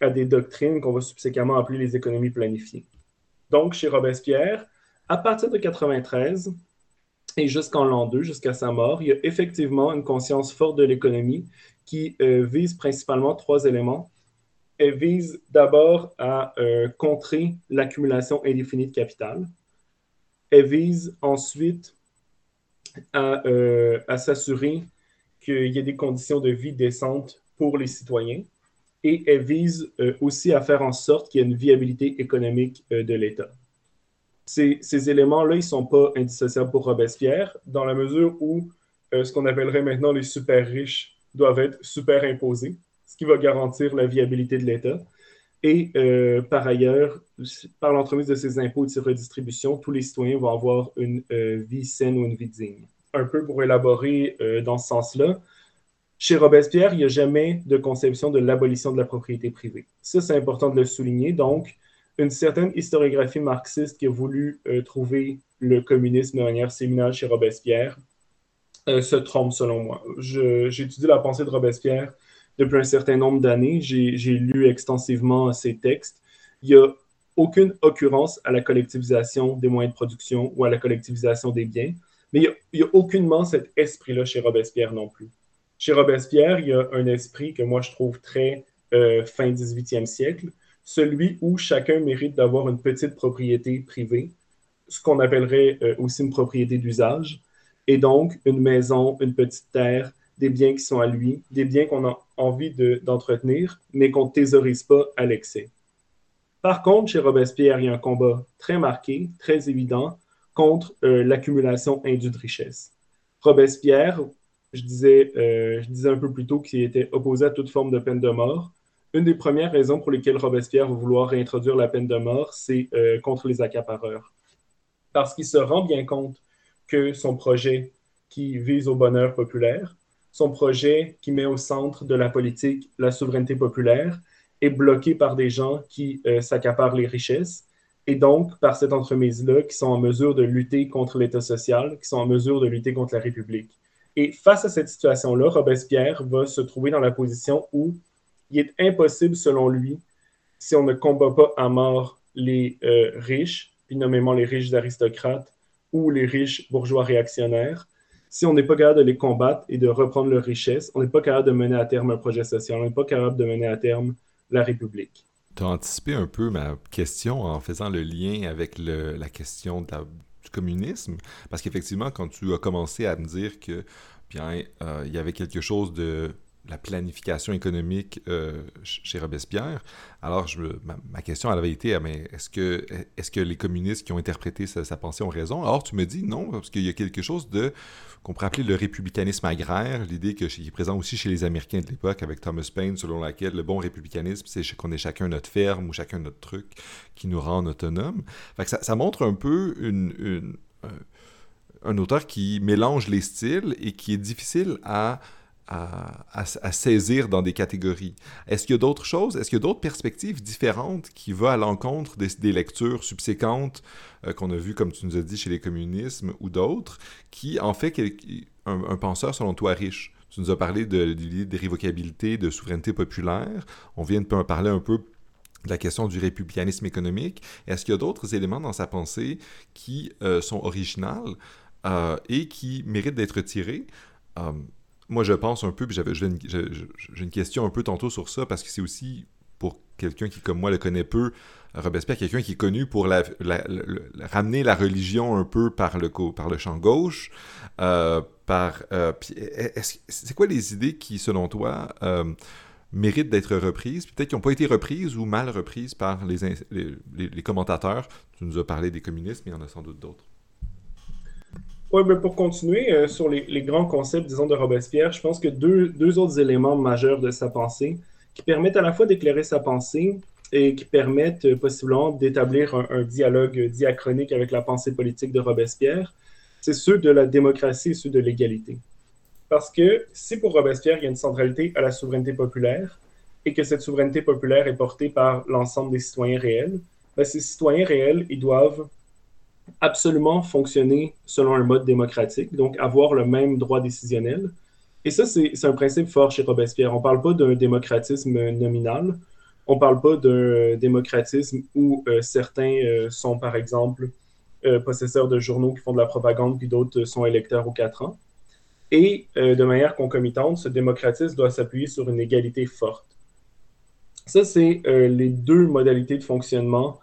à des doctrines qu'on va subséquemment appeler les économies planifiées. Donc, chez Robespierre, à partir de 93 et jusqu'en l'an 2, jusqu'à sa mort, il y a effectivement une conscience forte de l'économie qui euh, vise principalement trois éléments. Elle vise d'abord à euh, contrer l'accumulation indéfinie de capital. Elle vise ensuite à, euh, à s'assurer qu'il y ait des conditions de vie décentes pour les citoyens et elle vise aussi à faire en sorte qu'il y ait une viabilité économique de l'État. Ces, éléments-là, ils ne sont pas indissociables pour Robespierre, dans la mesure où euh, ce qu'on appellerait maintenant les super riches doivent être super imposés, ce qui va garantir la viabilité de l'État. Et euh, par ailleurs, par l'entremise de ces impôts et de ces redistributions, tous les citoyens vont avoir une euh, vie saine ou une vie digne. Un peu pour élaborer dans ce sens-là, chez Robespierre, il n'y a jamais de conception de l'abolition de la propriété privée. Ça, c'est important de le souligner. Donc, une certaine historiographie marxiste qui a voulu euh, trouver le communisme de manière séminale chez Robespierre euh, se trompe selon moi. J'étudie la pensée de Robespierre depuis un certain nombre d'années. J'ai lu extensivement ses textes. Il n'y a aucune occurrence à la collectivisation des moyens de production ou à la collectivisation des biens, mais il n'y a, aucunement cet esprit-là chez Robespierre non plus. Chez Robespierre, il y a un esprit que moi je trouve très euh, fin 18e siècle, celui où chacun mérite d'avoir une petite propriété privée, ce qu'on appellerait euh, aussi une propriété d'usage, et donc une maison, une petite terre, des biens qui sont à lui, des biens qu'on a envie d'entretenir, mais qu'on ne thésaurise pas à l'excès. Par contre, chez Robespierre, il y a un combat très marqué, très évident, contre euh, l'accumulation indue de richesse. Robespierre, euh, je disais un peu plus tôt qu'il était opposé à toute forme de peine de mort. Une des premières raisons pour lesquelles Robespierre va vouloir réintroduire la peine de mort, c'est euh, contre les accapareurs. Parce qu'il se rend bien compte que son projet qui vise au bonheur populaire, son projet qui met au centre de la politique la souveraineté populaire, est bloqué par des gens qui euh, s'accaparent les richesses et donc par cette entremise-là qui sont en mesure de lutter contre l'État social, qui sont en mesure de lutter contre la République. Et face à cette situation-là, Robespierre va se trouver dans la position où il est impossible, selon lui, si on ne combat pas à mort les euh, riches, puis nommément les riches aristocrates ou les riches bourgeois réactionnaires, si on n'est pas capable de les combattre et de reprendre leur richesse, on n'est pas capable de mener à terme un projet social, on n'est pas capable de mener à terme la République.
Tu as anticipé un peu ma question en faisant le lien avec la question du communisme, parce qu'effectivement, quand tu as commencé à me dire que bien, euh, il y avait quelque chose de la planification économique euh, chez Robespierre. Alors, ma, question elle avait été est-ce que, les communistes qui ont interprété sa, pensée ont raison? Alors, tu me dis non, parce qu'il y a quelque chose de qu'on pourrait appeler le républicanisme agraire, l'idée qui est présent aussi chez les Américains de l'époque avec Thomas Paine, selon laquelle le bon républicanisme, c'est qu'on ait chacun notre ferme ou chacun notre truc qui nous rend autonomes. Fait que ça, montre un peu un auteur qui mélange les styles et qui est difficile à, à, saisir dans des catégories. Est-ce qu'il y a d'autres choses? Est-ce qu'il y a d'autres perspectives différentes qui vont à l'encontre des, lectures subséquentes euh, qu'on a vues, comme tu nous as dit, chez les communismes ou d'autres, qui en fait un, penseur, selon toi, riche? Tu nous as parlé de, l'idée de révocabilité, de souveraineté populaire. On vient de parler un peu de la question du républicanisme économique. Est-ce qu'il y a d'autres éléments dans sa pensée qui euh, sont originales euh, et qui mérite d'être tiré. Moi, je pense un peu, puis j'ai une, question un peu tantôt sur ça, parce que c'est aussi, pour quelqu'un qui, comme moi, le connaît peu, Robespierre, quelqu'un qui est connu pour la, ramener la religion un peu par le, par le champ gauche. Euh, par, euh, c'est quoi les idées qui, selon toi, euh, méritent d'être reprises, peut-être qui n'ont pas été reprises ou mal reprises par les, les, commentateurs? Tu nous as parlé des communistes, mais il y en a sans doute d'autres.
Oui, mais pour continuer euh, sur les, grands concepts, disons, de Robespierre, je pense que deux, autres éléments majeurs de sa pensée qui permettent à la fois d'éclairer sa pensée et qui permettent euh, possiblement d'établir un, un, dialogue diachronique avec la pensée politique de Robespierre, c'est ceux de la démocratie et ceux de l'égalité. Parce que si pour Robespierre, il y a une centralité à la souveraineté populaire et que cette souveraineté populaire est portée par l'ensemble des citoyens réels, ben, ces citoyens réels, ils doivent absolument fonctionner selon un mode démocratique, donc avoir le même droit décisionnel. Et ça, c'est un principe fort chez Robespierre. On ne parle pas d'un démocratisme nominal, on ne parle pas d'un démocratisme où euh, certains euh, sont, par exemple, euh, possesseurs de journaux qui font de la propagande, puis d'autres sont électeurs aux quatre ans. Et de manière concomitante, ce démocratisme doit s'appuyer sur une égalité forte. Ça, c'est les deux modalités de fonctionnement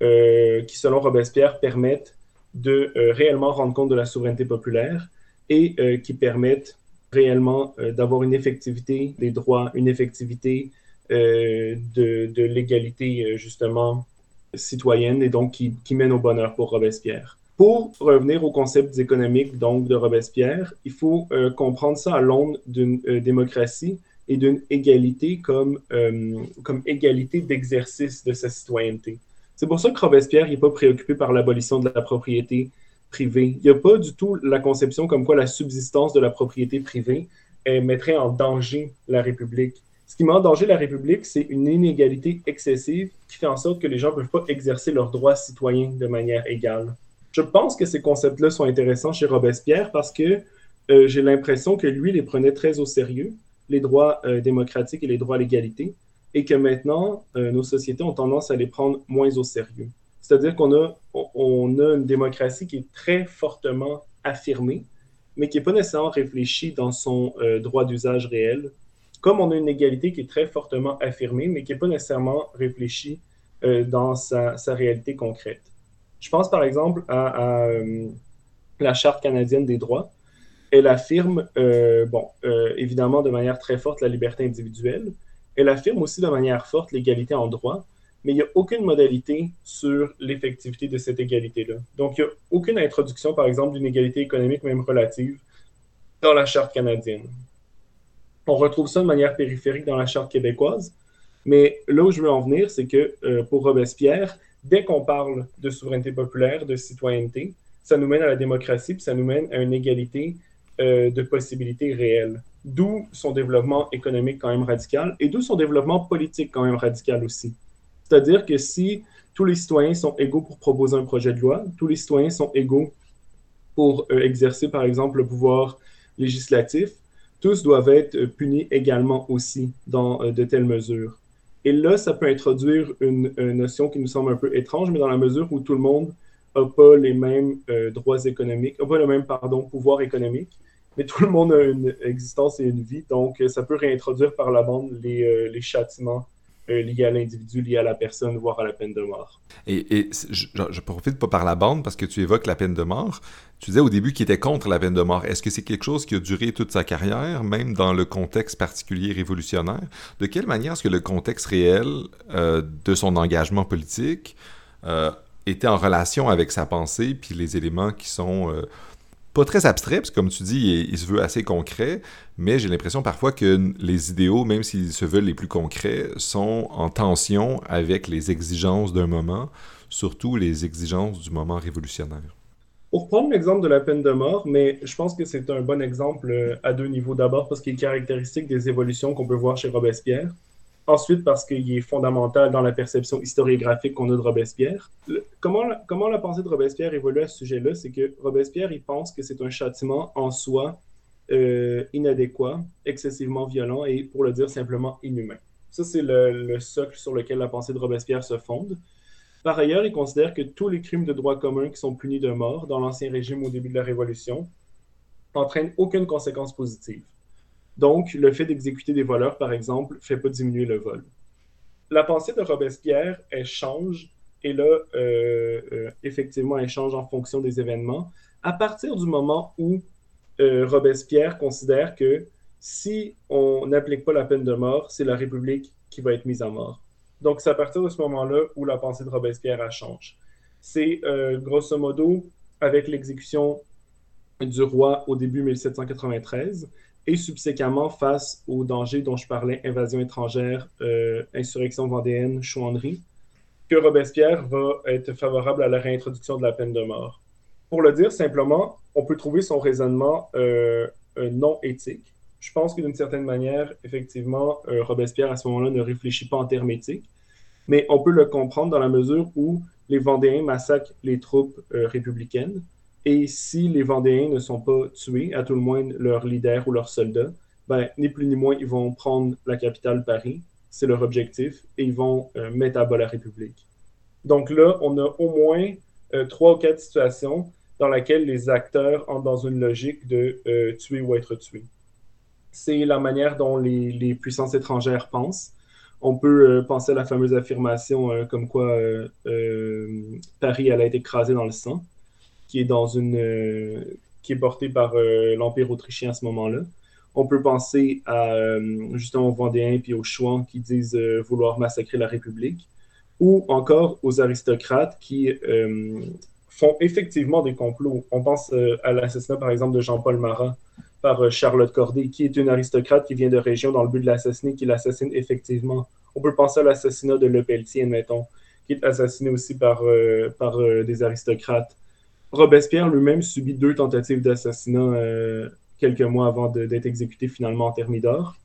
qui, selon Robespierre, permettent de euh, réellement rendre compte de la souveraineté populaire et qui permettent réellement d'avoir une effectivité des droits, une effectivité de, l'égalité, justement, citoyenne et donc qui, mène au bonheur pour Robespierre. Pour revenir aux concepts économiques donc de Robespierre, il faut euh, comprendre ça à l'aune d'une euh, démocratie et d'une égalité comme, euh, comme égalité d'exercice de sa citoyenneté. C'est pour ça que Robespierre n'est pas préoccupé par l'abolition de la propriété privée. Il n'y a pas du tout la conception comme quoi la subsistance de la propriété privée mettrait en danger la République. Ce qui met en danger la République, c'est une inégalité excessive qui fait en sorte que les gens ne peuvent pas exercer leurs droits citoyens de manière égale. Je pense que ces concepts-là sont intéressants chez Robespierre parce que euh, j'ai l'impression que lui les prenait très au sérieux, les droits euh, démocratiques et les droits à l'égalité, et que maintenant, euh, nos sociétés ont tendance à les prendre moins au sérieux. C'est-à-dire qu'on a, on a une démocratie qui est très fortement affirmée, mais qui n'est pas nécessairement réfléchie dans son droit d'usage réel comme on a une égalité qui est très fortement affirmée, mais qui n'est pas nécessairement réfléchie euh, dans sa, réalité concrète. Je pense par exemple à, euh, la Charte canadienne des droits. Elle affirme, euh, bon, évidemment de manière très forte la liberté individuelle. Elle affirme aussi de manière forte l'égalité en droit, mais il n'y a aucune modalité sur l'effectivité de cette égalité-là. Donc, il n'y a aucune introduction, par exemple, d'une égalité économique, même relative, dans la Charte canadienne. On retrouve ça de manière périphérique dans la charte québécoise. Mais là où je veux en venir, c'est que euh, pour Robespierre, dès qu'on parle de souveraineté populaire, de citoyenneté, ça nous mène à la démocratie, puis ça nous mène à une égalité euh, de possibilités réelles. D'où son développement économique quand même radical et d'où son développement politique quand même radical aussi. C'est-à-dire que si tous les citoyens sont égaux pour proposer un projet de loi, tous les citoyens sont égaux pour euh, exercer par exemple le pouvoir législatif, tous doivent être punis également aussi dans euh, de telles mesures. Et là, ça peut introduire une, notion qui nous semble un peu étrange, mais dans la mesure où tout le monde n'a pas les mêmes euh, droits économiques, n'a pas le même pardon, pouvoir économique, mais tout le monde a une existence et une vie, donc ça peut réintroduire par la bande les, euh, châtiments euh, lié à l'individu, lié à la personne, voire à la peine de mort.
Et, je, je, profite pas par la bande parce que tu évoques la peine de mort. Tu disais au début qu'il était contre la peine de mort. Est-ce que c'est quelque chose qui a duré toute sa carrière, même dans le contexte particulier révolutionnaire? De quelle manière est-ce que le contexte réel euh, de son engagement politique euh, était en relation avec sa pensée, puis les éléments qui sont pas très abstrait, parce que comme tu dis, il, se veut assez concret, mais j'ai l'impression parfois que les idéaux, même s'ils se veulent les plus concrets, sont en tension avec les exigences d'un moment, surtout les exigences du moment révolutionnaire.
Pour prendre l'exemple de la peine de mort, mais je pense que c'est un bon exemple euh, à deux niveaux. D'abord parce qu'il est caractéristique des évolutions qu'on peut voir chez Robespierre. Ensuite, parce qu'il est fondamental dans la perception historiographique qu'on a de Robespierre. comment, la, comment la pensée de Robespierre évolue à ce sujet-là, c'est que Robespierre, il pense que c'est un châtiment en soi euh, inadéquat, excessivement violent et, pour le dire simplement, inhumain. Ça, c'est le, le, socle sur lequel la pensée de Robespierre se fonde. Par ailleurs, il considère que tous les crimes de droit commun qui sont punis de mort dans l'Ancien Régime au début de la Révolution n'entraînent aucune conséquence positive. Donc, le fait d'exécuter des voleurs, par exemple, ne fait pas diminuer le vol. La pensée de Robespierre, elle change, et là, euh, euh, effectivement, elle change en fonction des événements, à partir du moment où euh, Robespierre considère que si on n'applique pas la peine de mort, c'est la République qui va être mise à mort. Donc, c'est à partir de ce moment-là où la pensée de Robespierre elle change. C'est grosso modo avec l'exécution du roi au début 1793 et subséquemment face aux dangers dont je parlais, invasion étrangère, euh, insurrection vendéenne, chouannerie, que Robespierre va être favorable à la réintroduction de la peine de mort. Pour le dire simplement, on peut trouver son raisonnement euh, euh, non éthique. Je pense que d'une certaine manière, effectivement, Robespierre à ce moment-là ne réfléchit pas en termes éthiques, mais on peut le comprendre dans la mesure où les Vendéens massacrent les troupes républicaines, et si les Vendéens ne sont pas tués, à tout le moins leur leader ou leurs soldats, ben, ni plus ni moins, ils vont prendre la capitale Paris, c'est leur objectif, et ils vont euh, mettre à bas la République. Donc là, on a au moins euh, trois ou quatre situations dans lesquelles les acteurs entrent dans une logique de euh, tuer ou être tué. C'est la manière dont les, les, puissances étrangères pensent. On peut penser à la fameuse affirmation comme quoi Paris allait être écrasé dans le sang qui est dans une, euh, qui est porté par l'Empire autrichien à ce moment-là. On peut penser à justement aux Vendéens puis aux Chouans qui disent vouloir massacrer la République, ou encore aux aristocrates qui font effectivement des complots. On pense à l'assassinat par exemple de Jean-Paul Marat par Charlotte Corday, qui est une aristocrate qui vient de région dans le but de l'assassiner, qui l'assassine effectivement. On peut penser à l'assassinat de Le Pelletier, admettons, qui est assassiné aussi par, euh, par euh, des aristocrates. Robespierre lui-même subit deux tentatives d'assassinat euh, quelques mois avant d'être exécuté finalement en Thermidor.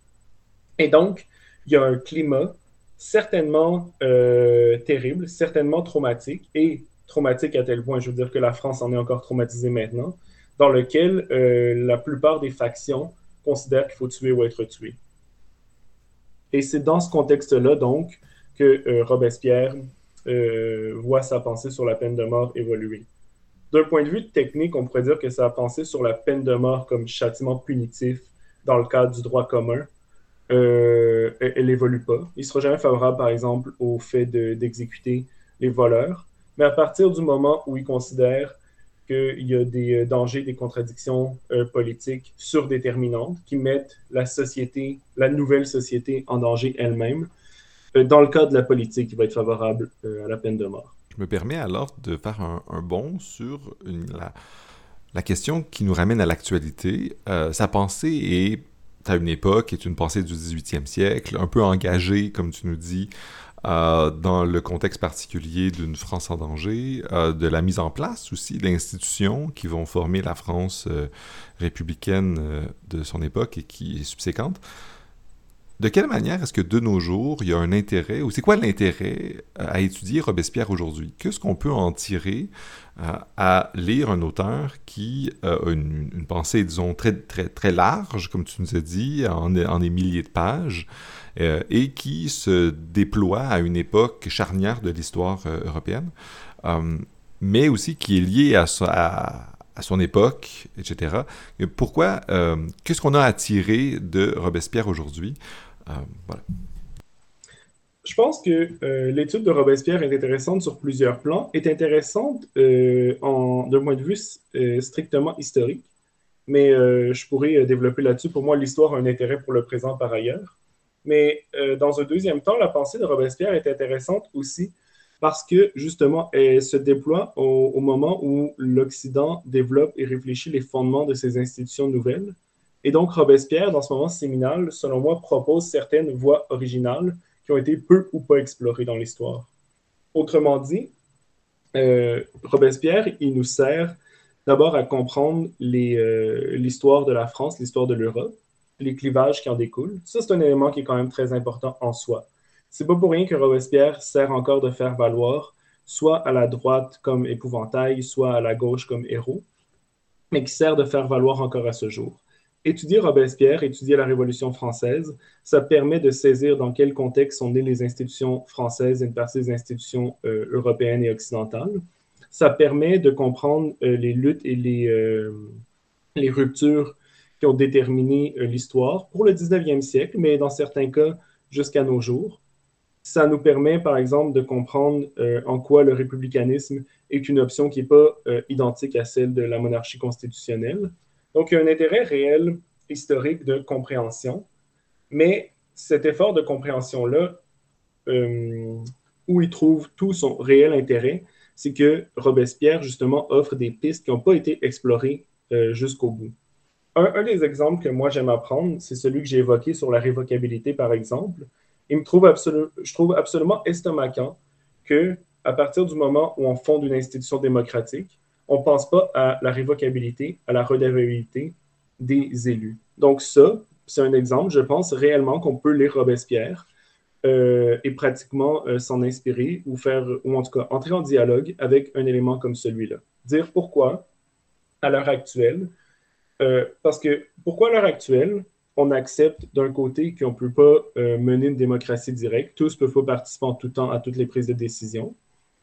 Et donc, il y a un climat certainement terrible, certainement traumatique, et traumatique à tel point, je veux dire que la France en est encore traumatisée maintenant, dans lequel la plupart des factions considèrent qu'il faut tuer ou être tué. Et c'est dans ce contexte-là, donc, que euh, Robespierre euh, voit sa pensée sur la peine de mort évoluer. D'un point de vue technique, on pourrait dire que sa pensée sur la peine de mort comme châtiment punitif dans le cadre du droit commun, euh, elle n'évolue pas. Il ne sera jamais favorable, par exemple, au fait d'exécuter les voleurs. Mais à partir du moment où il considère qu'il y a des euh, dangers, des contradictions euh, politiques surdéterminantes qui mettent la société, la nouvelle société en danger elle-même. Dans le cas de la politique, il va être favorable à la peine de mort.
Me permets alors de faire un, bond sur la, question qui nous ramène à l'actualité. sa pensée est à une époque, est une pensée du 18e siècle, un peu engagée, comme tu nous dis, euh, dans le contexte particulier d'une France en danger, euh, de la mise en place aussi d'institutions qui vont former la France euh, républicaine de son époque et qui est subséquente. De quelle manière est-ce que de nos jours, il y a un intérêt, ou c'est quoi l'intérêt à étudier Robespierre aujourd'hui? Qu'est-ce qu'on peut en tirer à lire un auteur qui a une, pensée, disons, très, très, très large, comme tu nous as dit, en, des milliers de pages, euh, et qui se déploie à une époque charnière de l'histoire euh, européenne, euh, mais aussi qui est lié à, à, son époque, etc. pourquoi, qu'est-ce qu'on a à tirer de Robespierre aujourd'hui? Voilà.
Je pense que l'étude de Robespierre est intéressante sur plusieurs plans, est intéressante d'un point de vue strictement historique, mais je pourrais développer là-dessus. Pour moi, l'histoire a un intérêt pour le présent par ailleurs. Mais euh, dans un deuxième temps, la pensée de Robespierre est intéressante aussi parce que justement, elle se déploie au, moment où l'Occident développe et réfléchit les fondements de ces institutions nouvelles. Et donc, Robespierre, dans ce moment séminal, selon moi, propose certaines voies originales qui ont été peu ou pas explorées dans l'histoire. Autrement dit, euh, Robespierre, il nous sert d'abord à comprendre euh, l'histoire de la France, l'histoire de l'Europe, les clivages qui en découlent. Ça, c'est un élément qui est quand même très important en soi. C'est pas pour rien que Robespierre sert encore de faire valoir, soit à la droite comme épouvantail, soit à la gauche comme héros, mais qui sert de faire valoir encore à ce jour. Étudier Robespierre, étudier la Révolution française, ça permet de saisir dans quel contexte sont nées les institutions françaises et une partie des institutions euh, européennes et occidentales. Ça permet de comprendre euh, les luttes et les, euh, les ruptures qui ont déterminé l'histoire pour le 19e siècle, mais dans certains cas jusqu'à nos jours. Ça nous permet, par exemple, de comprendre en quoi le républicanisme est une option qui n'est pas identique à celle de la monarchie constitutionnelle. Donc, il y a un intérêt réel historique de compréhension, mais cet effort de compréhension-là, où il trouve tout son réel intérêt, c'est que Robespierre, justement, offre des pistes qui n'ont pas été explorées jusqu'au bout. Un, des exemples que moi j'aime apprendre, c'est celui que j'ai évoqué sur la révocabilité, par exemple. Il me trouve je trouve absolument estomacant que, à partir du moment où on fonde une institution démocratique, on ne pense pas à la révocabilité, à la redevabilité des élus. Donc ça, c'est un exemple. Je pense réellement qu'on peut lire Robespierre euh, et pratiquement euh, s'en inspirer ou faire, ou en tout cas entrer en dialogue avec un élément comme celui-là. Dire pourquoi, à l'heure actuelle, euh, parce que pourquoi à l'heure actuelle, on accepte d'un côté qu'on ne peut pas mener une démocratie directe, tous ne peuvent pas participer en tout temps à toutes les prises de décision,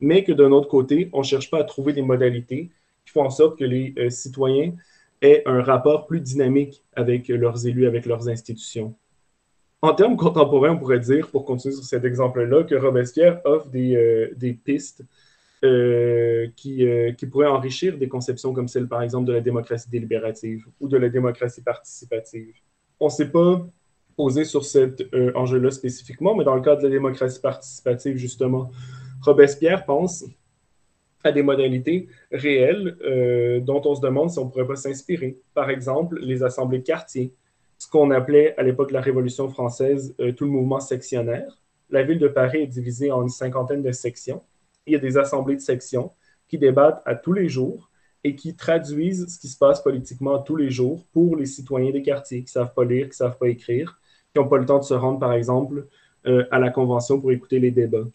mais que d'un autre côté, on ne cherche pas à trouver des modalités qui font en sorte que les euh, citoyens aient un rapport plus dynamique avec leurs élus, avec leurs institutions. En termes contemporains, on pourrait dire, pour continuer sur cet exemple-là, que Robespierre offre des, des pistes qui, qui pourraient enrichir des conceptions comme celle, par exemple, de la démocratie délibérative ou de la démocratie participative. On ne s'est pas posé sur cet enjeu-là spécifiquement, mais dans le cadre de la démocratie participative, justement, Robespierre pense à des modalités réelles euh, dont on se demande si on ne pourrait pas s'inspirer. Par exemple, les assemblées de quartier, ce qu'on appelait à l'époque de la Révolution française euh, tout le mouvement sectionnaire. La ville de Paris est divisée en une cinquantaine de sections. Il y a des assemblées de sections qui débattent à tous les jours et qui traduisent ce qui se passe politiquement tous les jours pour les citoyens des quartiers qui ne savent pas lire, qui ne savent pas écrire, qui n'ont pas le temps de se rendre, par exemple, euh, à la convention pour écouter les débats.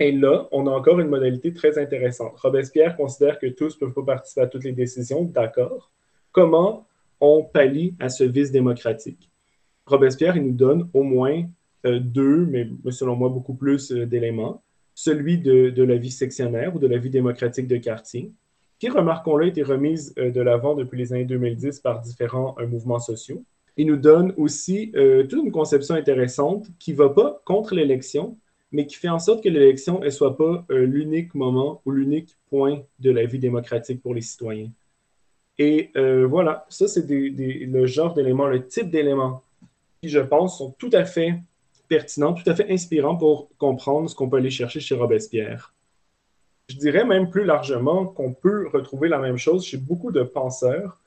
Et là, on a encore une modalité très intéressante. Robespierre considère que tous ne peuvent pas participer à toutes les décisions, d'accord. Comment on pallie à ce vice démocratique? Robespierre, il nous donne au moins euh, deux, mais selon moi beaucoup plus euh, d'éléments. Celui de, la vie sectionnaire ou de la vie démocratique de quartier, qui, remarquons-le, a été remise euh, de l'avant depuis les années 2010 par différents mouvements sociaux. Il nous donne aussi toute une conception intéressante qui ne va pas contre l'élection, mais qui fait en sorte que l'élection ne soit pas euh, l'unique moment ou l'unique point de la vie démocratique pour les citoyens. Et euh, voilà, ça c'est le genre d'éléments, le type d'éléments qui, je pense, sont tout à fait pertinents, tout à fait inspirants pour comprendre ce qu'on peut aller chercher chez Robespierre. Je dirais même plus largement qu'on peut retrouver la même chose chez beaucoup de penseurs,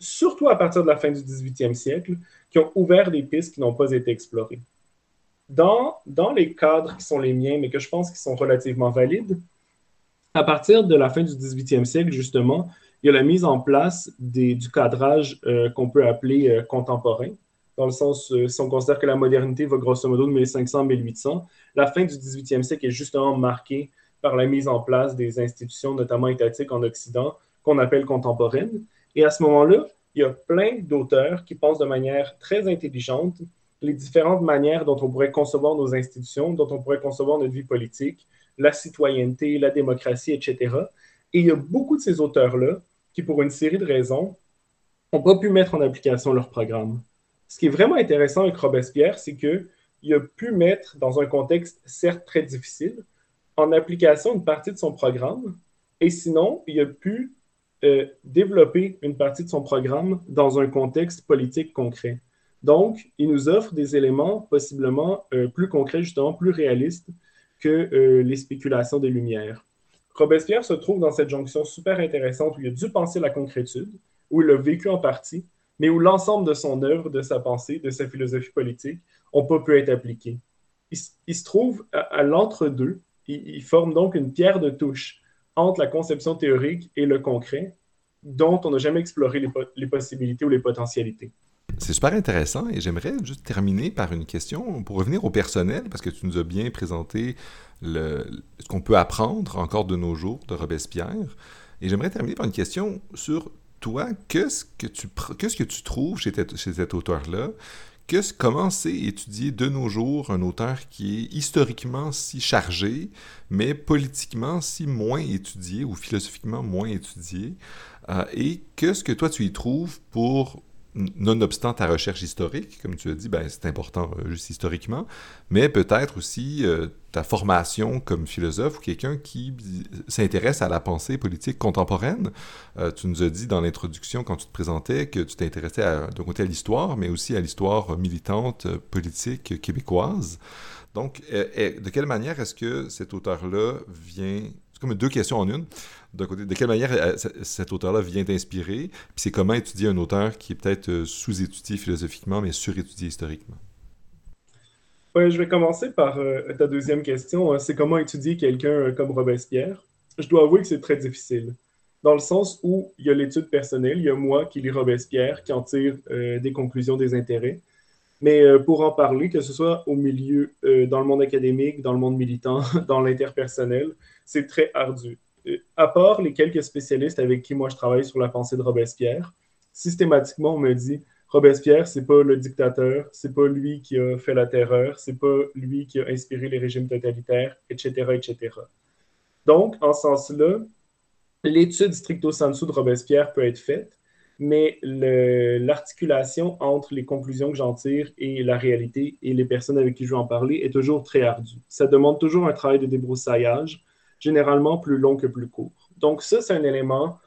surtout à partir de la fin du 18e siècle, qui ont ouvert des pistes qui n'ont pas été explorées. Dans, les cadres qui sont les miens, mais que je pense qui sont relativement valides, à partir de la fin du 18e siècle, justement, il y a la mise en place du cadrage euh, qu'on peut appeler euh, contemporain, dans le sens, euh, si on considère que la modernité va grosso modo de 1500 à 1800, la fin du 18e siècle est justement marquée par la mise en place des institutions, notamment étatiques en Occident, qu'on appelle contemporaines. Et à ce moment-là, il y a plein d'auteurs qui pensent de manière très intelligente les différentes manières dont on pourrait concevoir nos institutions, dont on pourrait concevoir notre vie politique, la citoyenneté, la démocratie, etc. Et il y a beaucoup de ces auteurs-là qui, pour une série de raisons, n'ont pas pu mettre en application leur programme. Ce qui est vraiment intéressant avec Robespierre, c'est qu'il a pu mettre, dans un contexte certes très difficile, en application une partie de son programme, et sinon, il a pu euh, développer une partie de son programme dans un contexte politique concret. Donc, il nous offre des éléments possiblement euh, plus concrets, justement, plus réalistes que euh, les spéculations des Lumières. Robespierre se trouve dans cette jonction super intéressante où il a dû penser la concrétude, où il a vécu en partie, mais où l'ensemble de son œuvre, de sa pensée, de sa philosophie politique n'ont pas pu être appliqués. Il, se trouve à, l'entre-deux. Il, forme donc une pierre de touche entre la conception théorique et le concret, dont on n'a jamais exploré les possibilités ou les potentialités.
C'est super intéressant et j'aimerais juste terminer par une question pour revenir au personnel, parce que tu nous as bien présenté ce qu'on peut apprendre encore de nos jours de Robespierre. Et j'aimerais terminer par une question sur toi. Qu'est-ce que tu, qu'est-ce que tu trouves chez, cet auteur-là? comment c'est étudier de nos jours un auteur qui est historiquement si chargé, mais politiquement si moins étudié ou philosophiquement moins étudié? Euh, et qu'est-ce que toi tu y trouves pour nonobstant ta recherche historique, comme tu as dit, ben, c'est important euh, juste historiquement, mais peut-être aussi euh, ta formation comme philosophe ou quelqu'un qui s'intéresse à la pensée politique contemporaine. Euh, tu nous as dit dans l'introduction, quand tu te présentais, que tu t'intéressais d'un côté à l'histoire, mais aussi à l'histoire militante politique québécoise. Donc, de quelle manière est-ce que cet auteur-là vient... Deux questions en une de quelle manière euh, cet auteur-là vient t'inspirer, puis c'est comment étudier un auteur qui est peut-être euh, sous-étudié philosophiquement, mais surétudié historiquement?
Je vais commencer par euh, ta deuxième question. Hein. c'est comment étudier quelqu'un comme Robespierre? Je dois avouer que c'est très difficile, dans le sens où il y a l'étude personnelle, il y a moi qui lis Robespierre, qui en tire des conclusions, des intérêts. Mais pour en parler, que ce soit au milieu, dans le monde académique, dans le monde militant, (laughs) dans l'interpersonnel, c'est très ardu à part les quelques spécialistes avec qui moi je travaille sur la pensée de Robespierre, systématiquement on me dit Robespierre, c'est pas le dictateur, c'est pas lui qui a fait la terreur, c'est pas lui qui a inspiré les régimes totalitaires, etc., etc. Donc, en ce sens-là, l'étude stricto sensu de Robespierre peut être faite, mais l'articulation entre les conclusions que j'en tire et la réalité et les personnes avec qui je vais en parler est toujours très ardue. Ça demande toujours un travail de débroussaillage, généralement plus long que plus court. Donc ça, c'est un élément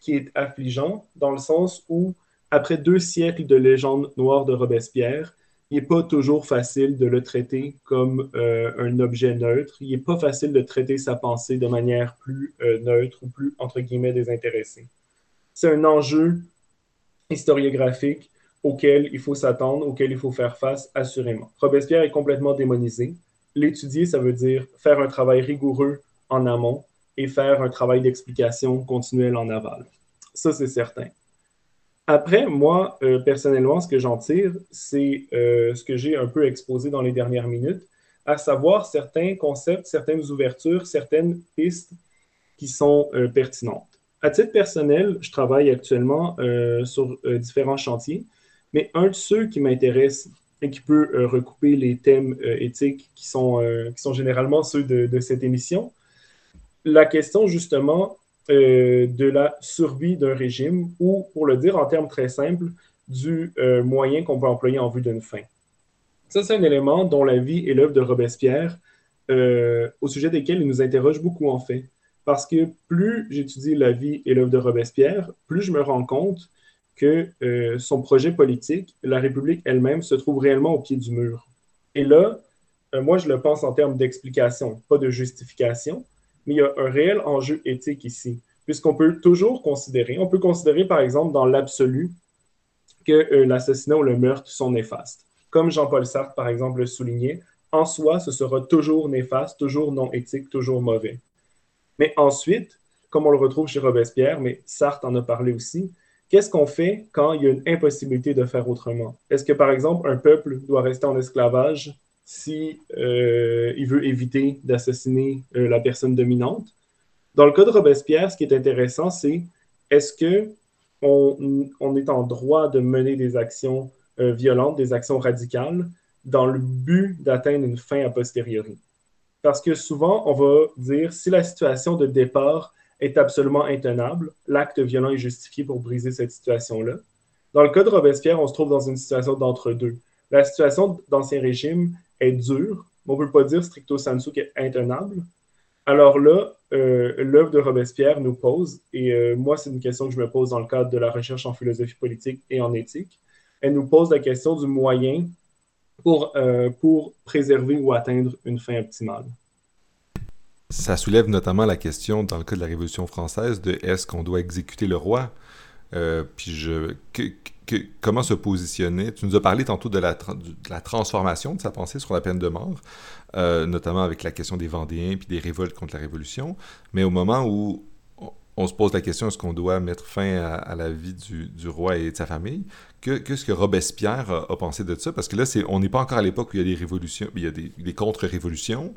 qui est affligeant dans le sens où, après deux siècles de légende noire de Robespierre, il n'est pas toujours facile de le traiter comme euh, un objet neutre. Il n'est pas facile de traiter sa pensée de manière plus euh, neutre ou plus, entre guillemets, désintéressée. C'est un enjeu historiographique auquel il faut s'attendre, auquel il faut faire face, assurément. Robespierre est complètement démonisé. L'étudier, ça veut dire faire un travail rigoureux en amont et faire un travail d'explication continuel en aval. Ça, c'est certain. Après, moi, euh, personnellement, ce que j'en tire, c'est euh, ce que j'ai un peu exposé dans les dernières minutes, à savoir certains concepts, certaines ouvertures, certaines pistes qui sont euh, pertinentes. À titre personnel, je travaille actuellement sur différents chantiers, mais un de ceux qui m'intéresse et qui peut recouper les thèmes éthiques qui sont, généralement ceux de cette émission, la question justement euh, de la survie d'un régime ou, pour le dire en termes très simples, du euh, moyen qu'on peut employer en vue d'une fin. Ça, c'est un élément dont la vie et l'œuvre de Robespierre, euh, au sujet desquels il nous interroge beaucoup en fait. Parce que plus j'étudie la vie et l'œuvre de Robespierre, plus je me rends compte que son projet politique, la République elle-même, se trouve réellement au pied du mur. Et là, moi, je le pense en termes d'explication, pas de justification mais il y a un réel enjeu éthique ici, puisqu'on peut toujours considérer, on peut considérer par exemple dans l'absolu que euh, l'assassinat ou le meurtre sont néfastes. Comme Jean-Paul Sartre, par exemple, le soulignait, en soi, ce sera toujours néfaste, toujours non éthique, toujours mauvais. Mais ensuite, comme on le retrouve chez Robespierre, mais Sartre en a parlé aussi, qu'est-ce qu'on fait quand il y a une impossibilité de faire autrement? Est-ce que, par exemple, un peuple doit rester en esclavage si euh, il veut éviter d'assassiner euh, la personne dominante. Dans le cas de Robespierre, ce qui est intéressant, c'est est-ce que on, est en droit de mener des actions euh, violentes, des actions radicales, dans le but d'atteindre une fin a posteriori? Parce que souvent, on va dire si la situation de départ est absolument intenable, l'acte violent est justifié pour briser cette situation-là. Dans le cas de Robespierre, on se trouve dans une situation d'entre-deux. La situation d'Ancien Régime est dure, mais on ne peut pas dire stricto sensu qu'elle est intenable. Alors là, euh, l'œuvre de Robespierre nous pose, et euh, moi, c'est une question que je me pose dans le cadre de la recherche en philosophie politique et en éthique, elle nous pose la question du moyen pour, euh, pour préserver ou atteindre une fin optimale.
Ça soulève notamment la question, dans le cas de la Révolution française, de est-ce qu'on doit exécuter le roi? Puis je, comment se positionner? Tu nous as parlé tantôt de la, transformation de sa pensée sur la peine de mort, euh, notamment avec la question des Vendéens puis des révoltes contre la Révolution. Mais au moment où on, se pose la question est-ce qu'on doit mettre fin à, la vie du, roi et de sa famille, qu'est-ce que, Robespierre a, pensé de ça? Parce que là, c'est, on n'est pas encore à l'époque où il y a des révolutions, il y a des contre-révolutions.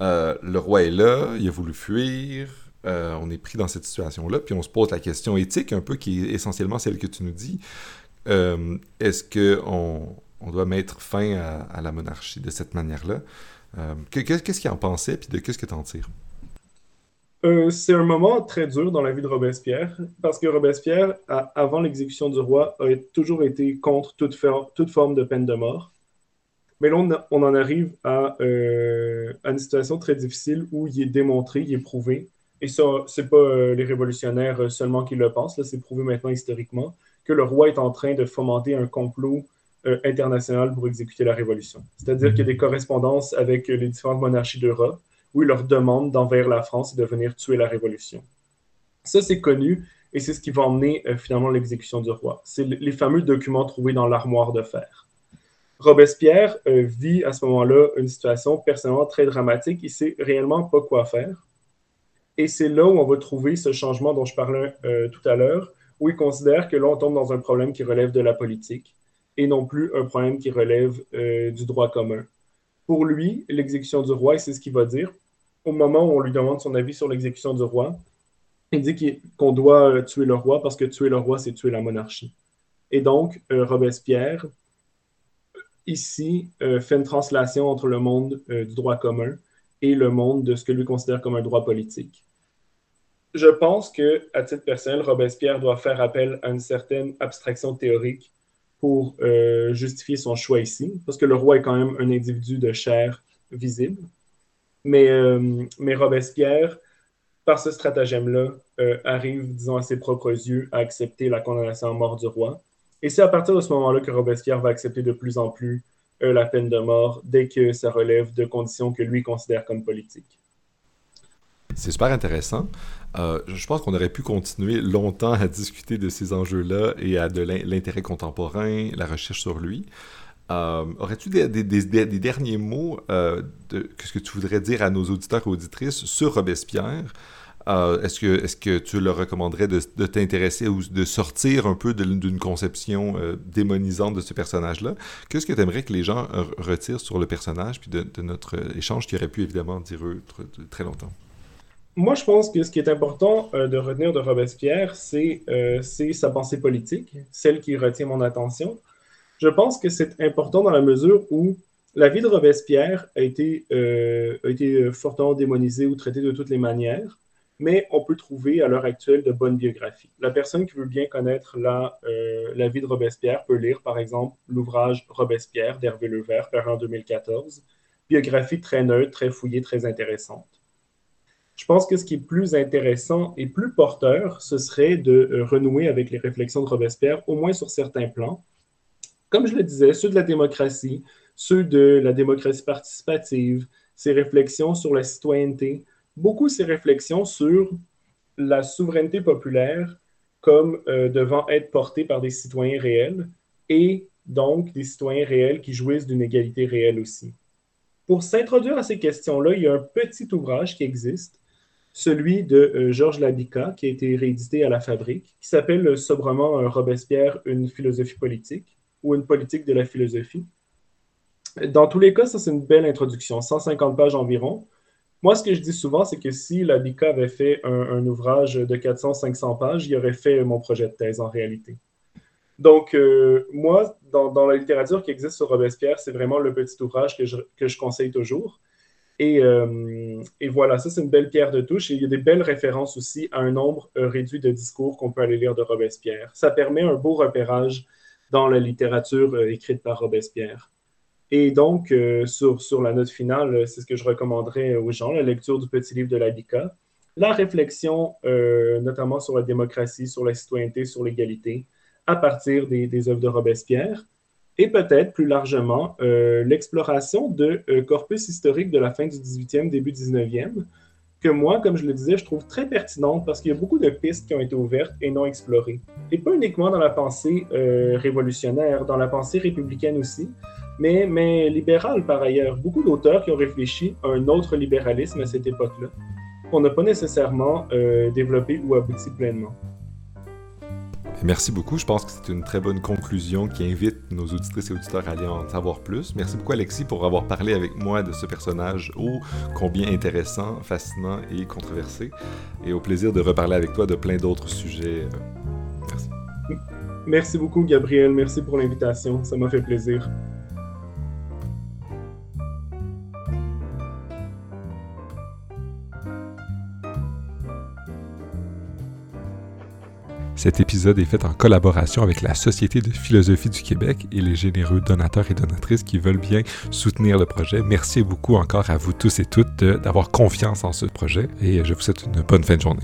Euh, le roi est là, il a voulu fuir, euh, on est pris dans cette situation-là, puis on se pose la question éthique un peu, qui est essentiellement celle que tu nous dis. Euh, est-ce qu'on on doit mettre fin à, la monarchie de cette manière-là? Euh, qu'est-ce qu'il en pensait, puis de qu'est-ce que tu en tires?
C'est un moment très dur dans la vie de Robespierre, parce que Robespierre, avant l'exécution du roi, a toujours été contre toute, forme de peine de mort. Mais là, on, en arrive à, une situation très difficile où il est démontré, il est prouvé, et ça, c'est pas les révolutionnaires seulement qui le pensent, c'est prouvé maintenant historiquement, que le roi est en train de fomenter un complot euh, international pour exécuter la révolution. C'est-à-dire qu'il y a des correspondances avec les différentes monarchies d'Europe où il leur demande d'envahir la France et de venir tuer la révolution. Ça, c'est connu et c'est ce qui va emmener euh, finalement l'exécution du roi. C'est les fameux documents trouvés dans l'armoire de fer. Robespierre euh, vit à ce moment-là une situation personnellement très dramatique. Il sait réellement pas quoi faire. Et c'est là où on va trouver ce changement dont je parlais tout à l'heure, où il considère que là, on tombe dans un problème qui relève de la politique et non plus un problème qui relève euh, du droit commun. Pour lui, l'exécution du roi, c'est ce qu'il va dire, au moment où on lui demande son avis sur l'exécution du roi, il dit qu'on doit euh, tuer le roi parce que tuer le roi, c'est tuer la monarchie. Et donc, euh, Robespierre, ici, fait une translation entre le monde du droit commun et le monde de ce que lui considère comme un droit politique je pense que, à titre personnel, Robespierre doit faire appel à une certaine abstraction théorique pour euh, justifier son choix ici, parce que le roi est quand même un individu de chair visible. Mais, euh, mais Robespierre par ce stratagème-là, euh, arrive, disons, à ses propres yeux à accepter la condamnation à mort du roi. Et c'est à partir de ce moment-là que Robespierre va accepter de plus en plus la peine de mort dès que ça relève de conditions que lui considère comme politiques.
C'est super intéressant. Euh, je pense qu'on aurait pu continuer longtemps à discuter de ces enjeux-là et à de l'intérêt contemporain, la recherche sur lui. Euh, aurais-tu des, derniers mots euh, de ce que tu voudrais dire à nos auditeurs et auditrices sur Robespierre? Euh, est-ce, que, est que tu leur recommanderais de, t'intéresser ou de sortir un peu d'une conception démonisante de ce personnage-là? Qu'est-ce que tu aimerais que les gens retirent sur le personnage puis de, notre échange qui aurait pu évidemment durer très longtemps?
Moi, je pense que ce qui est important de retenir de Robespierre, c'est sa pensée politique, celle qui retient mon attention. Je pense que c'est important dans la mesure où la vie de Robespierre euh, a été fortement démonisée ou traitée de toutes les manières, mais on peut trouver à l'heure actuelle de bonnes biographies. La personne qui veut bien connaître la, euh, vie de Robespierre peut lire, par exemple, l'ouvrage Robespierre d'Hervé Levert, paru en 2014, biographie très neutre, très fouillée, très intéressante. Je pense que ce qui est plus intéressant et plus porteur, ce serait de euh, renouer avec les réflexions de Robespierre, au moins sur certains plans, comme je le disais, ceux de la démocratie, ceux de la démocratie participative, ces réflexions sur la citoyenneté, beaucoup ces réflexions sur la souveraineté populaire comme euh, devant être portée par des citoyens réels et donc des citoyens réels qui jouissent d'une égalité réelle aussi. Pour s'introduire à ces questions-là, il y a un petit ouvrage qui existe, celui de euh, Georges Labica, qui a été réédité à la Fabrique, qui s'appelle sobrement Robespierre, une philosophie politique ou une politique de la philosophie. Dans tous les cas, ça, c'est une belle introduction, 150 pages environ. Moi, ce que je dis souvent, c'est que si la BICA avait fait un, ouvrage de 400-500 pages, il aurait fait mon projet de thèse en réalité. Donc, euh, moi, dans, la littérature qui existe sur Robespierre, c'est vraiment le petit ouvrage que je, que je conseille toujours. Et, euh, voilà, ça, c'est une belle pierre de touche. Il y a des belles références aussi à un nombre euh, réduit de discours qu'on peut aller lire de Robespierre. Ça permet un beau repérage dans la littérature écrite par Robespierre. Et donc, euh, sur, sur, la note finale, euh, c'est ce que je recommanderais aux gens, la lecture du petit livre de l'ABICA, la réflexion notamment sur la démocratie, sur la citoyenneté, sur l'égalité, à partir des, des, œuvres de Robespierre, et peut-être plus largement l'exploration de corpus historique de la fin du 18e, début 19e, que moi, comme je le disais, je trouve très pertinente parce qu'il y a beaucoup de pistes qui ont été ouvertes et non explorées. Et pas uniquement dans la pensée euh, révolutionnaire, dans la pensée républicaine aussi, mais, mais libérale par ailleurs. Beaucoup d'auteurs qui ont réfléchi à un autre libéralisme à cette époque-là, qu'on n'a pas nécessairement euh, développé ou abouti pleinement.
Merci beaucoup. Je pense que c'est une très bonne conclusion qui invite nos auditrices et auditeurs à aller en savoir plus. Merci beaucoup, Alexis, pour avoir parlé avec moi de ce personnage ô combien intéressant, fascinant et controversé. Et au plaisir de reparler avec toi de plein d'autres sujets.
Merci. Merci beaucoup, Gabriel. Merci pour l'invitation. Ça m'a fait plaisir.
Cet épisode est fait en collaboration avec la Société de philosophie du Québec et les généreux donateurs et donatrices qui veulent bien soutenir le projet. Merci beaucoup encore à vous tous et toutes d'avoir confiance en ce projet et je vous souhaite une bonne fin de journée.